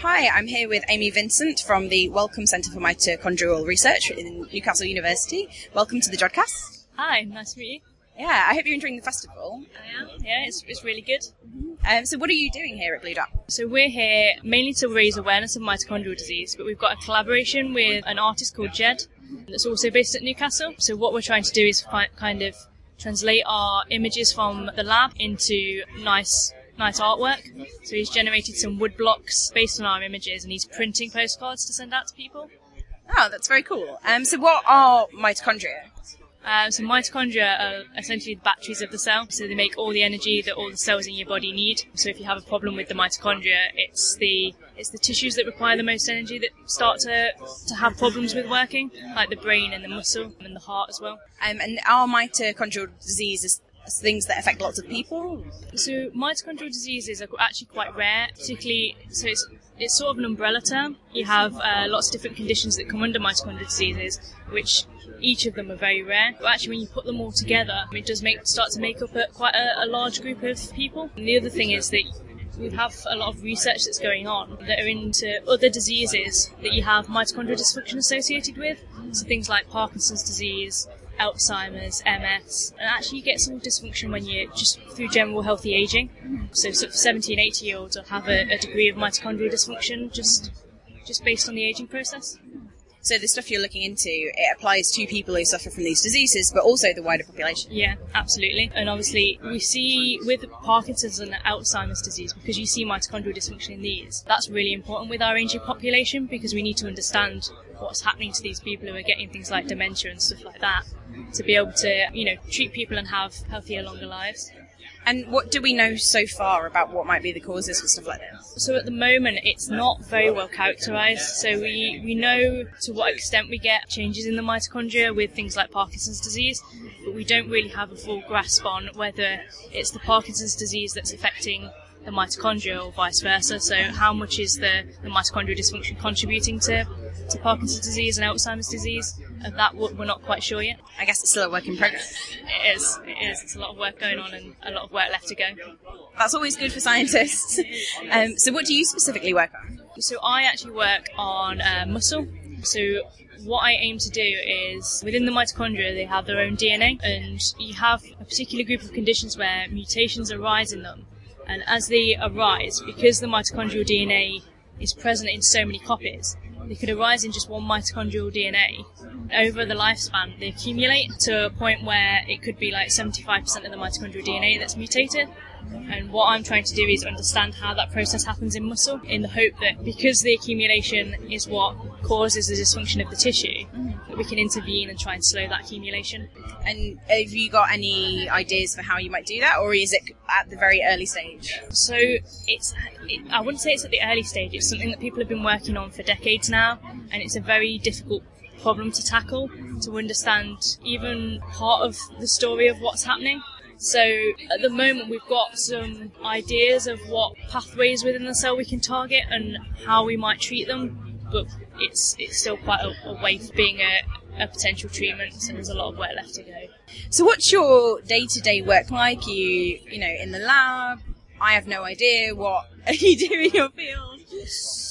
Hi, I'm here with Amy Vincent from the Wellcome Centre for Mitochondrial Research in Newcastle University. Welcome to the Jodcast. Hi, nice to meet you. Yeah, I hope you're enjoying the festival. I am. Yeah, it's, it's really good. Um, so, what are you doing here at Bluedot? So we're here mainly to raise awareness of mitochondrial disease, but we've got a collaboration with an artist called Jed that's also based at Newcastle. So what we're trying to do is fi- kind of translate our images from the lab into nice nice artwork. So he's generated some wood blocks based on our images and he's printing postcards to send out to people. Oh, that's very cool. Um, so, what are mitochondria? Um, so mitochondria are essentially the batteries of the cell. So they make all the energy that all the cells in your body need. So if you have a problem with the mitochondria, it's the it's the tissues that require the most energy that start to to have problems with working, like the brain and the muscle and the heart as well. Um, and our mitochondrial diseases things that affect lots of people? So mitochondrial diseases are actually quite rare, particularly so it's it's sort of an umbrella term. You have uh, lots of different conditions that come under mitochondrial diseases, which each of them are very rare. But actually, when you put them all together, it does make start to make up a, quite a, a large group of people. And the other thing is that we have a lot of research that's going on that are into other diseases that you have mitochondrial dysfunction associated with. So things like Parkinson's disease, Alzheimer's, MS, and actually you get some dysfunction when you just through general healthy aging. So sort of 70 and 80 year olds will have a, a degree of mitochondrial dysfunction just just based on the aging process. So, the stuff you're looking into, it applies to people who suffer from these diseases, but also the wider population. Yeah, absolutely. And obviously, we see with Parkinson's and Alzheimer's disease, because you see mitochondrial dysfunction in these, that's really important with our aging population because we need to understand what's happening to these people who are getting things like dementia and stuff like that to be able to, you know, treat people and have healthier, longer lives. And what do we know so far about what might be the causes for stuff like this? So at the moment, it's not very well characterised. So we, we know to what extent we get changes in the mitochondria with things like Parkinson's disease, but we don't really have a full grasp on whether it's the Parkinson's disease that's affecting the mitochondria or vice versa. So how much is the, the mitochondrial dysfunction contributing to, to Parkinson's disease and Alzheimer's disease? Of that, we're we're not quite sure yet. I guess it's still a work in progress. It is. It is. It's a lot of work going on and a lot of work left to go. That's always good for scientists. um, so, what do you specifically work on? So I actually work on uh, muscle. So what I aim to do is within the mitochondria they have their own DNA, and you have a particular group of conditions where mutations arise in them, and as they arise, because the mitochondrial DNA is present in so many copies, they could arise in just one mitochondrial DNA. Over the lifespan, they accumulate to a point where it could be like 75% of the mitochondrial DNA that's mutated. And what I'm trying to do is understand how that process happens in muscle in the hope that because the accumulation is what causes the dysfunction of the tissue, that we can intervene and try and slow that accumulation. And have you got any ideas for how you might do that, or is it at the very early stage? So it's, it, I wouldn't say it's at the early stage. It's something that people have been working on for decades now, and it's a very difficult problem to tackle to understand even part of the story of what's happening. So at the moment we've got some ideas of what pathways within the cell we can target and how we might treat them, but it's it's still quite a, a way from being a, a potential treatment, so there's a lot of work left to go. So, what's your day-to-day work like? You, you know, in the lab. I have no idea what you do in your field.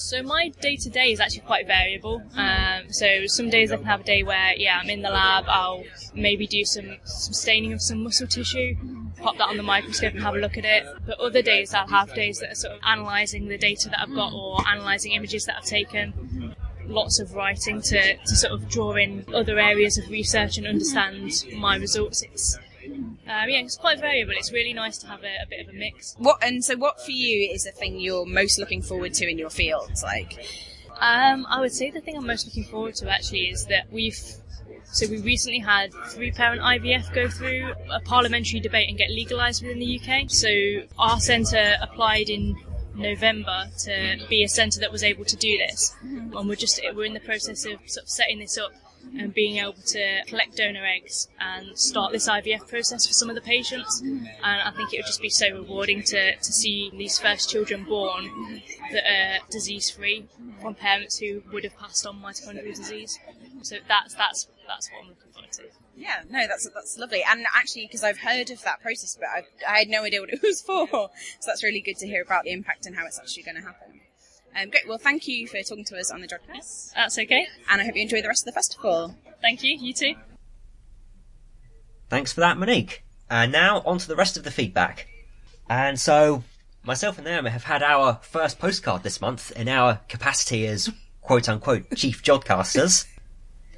So my day to day is actually quite variable. Um, so some days I can have a day where, yeah, I'm in the lab. I'll maybe do some, some staining of some muscle tissue, pop that on the microscope and have a look at it. But other days I'll have days that are sort of analysing the data that I've got or analysing images that I've taken. Lots of writing to, to sort of draw in other areas of research and understand my results. It's um, yeah, it's quite variable. It's really nice to have a, a bit of a mix. What and so what for you is the thing you're most looking forward to in your field? Like, Um, I would say the thing I'm most looking forward to actually is that we've. So we recently had three parent IVF go through a parliamentary debate and get legalised within the UK. So our centre applied in November to be a centre that was able to do this, and we're just we're in the process of sort of setting this up and being able to collect donor eggs and start this IVF process for some of the patients. And I think it would just be so rewarding to, to see these first children born that are disease free from parents who would have passed on mitochondrial disease. So that's that's that's what I'm looking forward to. yeah, no, that's that's lovely. And actually, because I've heard of that process, but I, I had no idea what it was for. So that's really good to hear about the impact and how it's actually going to happen. Um, great. Well, thank you for talking to us on the Jodcast, That's okay. and I hope you enjoy the rest of the festival. Thank you. You too. Thanks for that, Monique. And now on to the rest of the feedback. And so, myself and Naomi have had our first postcard this month in our capacity as quote unquote chief jodcasters.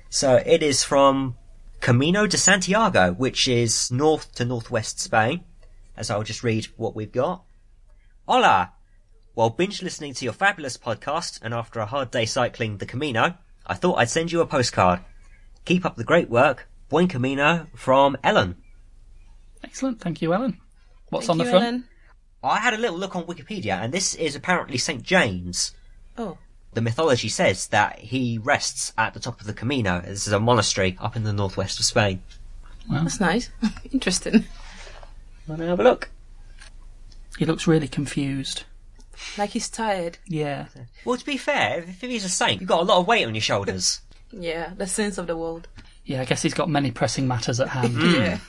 So it is from Camino de Santiago, which is north to northwest Spain. As I'll just read what we've got. Hola! While binge listening to your fabulous podcast and after a hard day cycling the Camino, I thought I'd send you a postcard. Keep up the great work. Buen Camino from Ellen. Excellent. Thank you, Ellen. What's Thank on the you, front? Ellen. I had a little look on Wikipedia, and this is apparently St. James. Oh, The mythology says that he rests at the top of the Camino. This is a monastery up in the northwest of Spain. that's nice. Interesting. Let me have a look. He looks really confused. Like he's tired. Yeah. Well, to be fair, if he's a saint, you've got a lot of weight on your shoulders. Yeah, the sins of the world. Yeah, I guess he's got many pressing matters at hand. Yeah.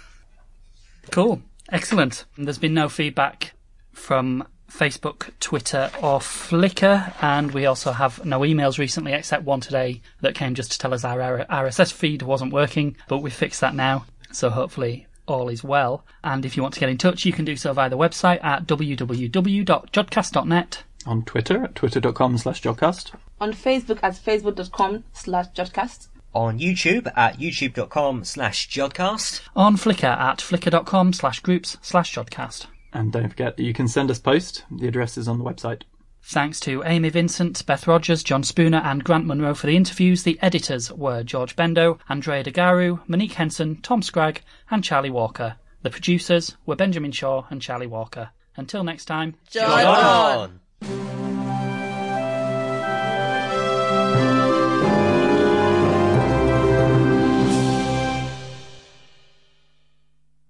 Cool. Excellent. There's been no feedback from Facebook, Twitter, or Flickr, and we also have no emails recently, except one today that came just to tell us our RSS feed wasn't working, but we fixed that now, so hopefully all is well. And if you want to get in touch, you can do so via the website at www.jodcast.net. On Twitter at twitter.com slash jodcast. On Facebook at facebook.com slash jodcast. On YouTube at youtube.com slash jodcast. On Flickr at flickr.com slash groups slash jodcast. And don't forget that you can send us post. The address is on the website. Thanks to Amy Vincent, Beth Rogers, Jon Spooner, and Grant Munro for the interviews. The editors were George Bendo, Andrea DeGaru, Monique Henson, Tom Scragg, and Charlie Walker. The producers were Benjamin Shaw and Charlie Walker. Until next time, Jod on!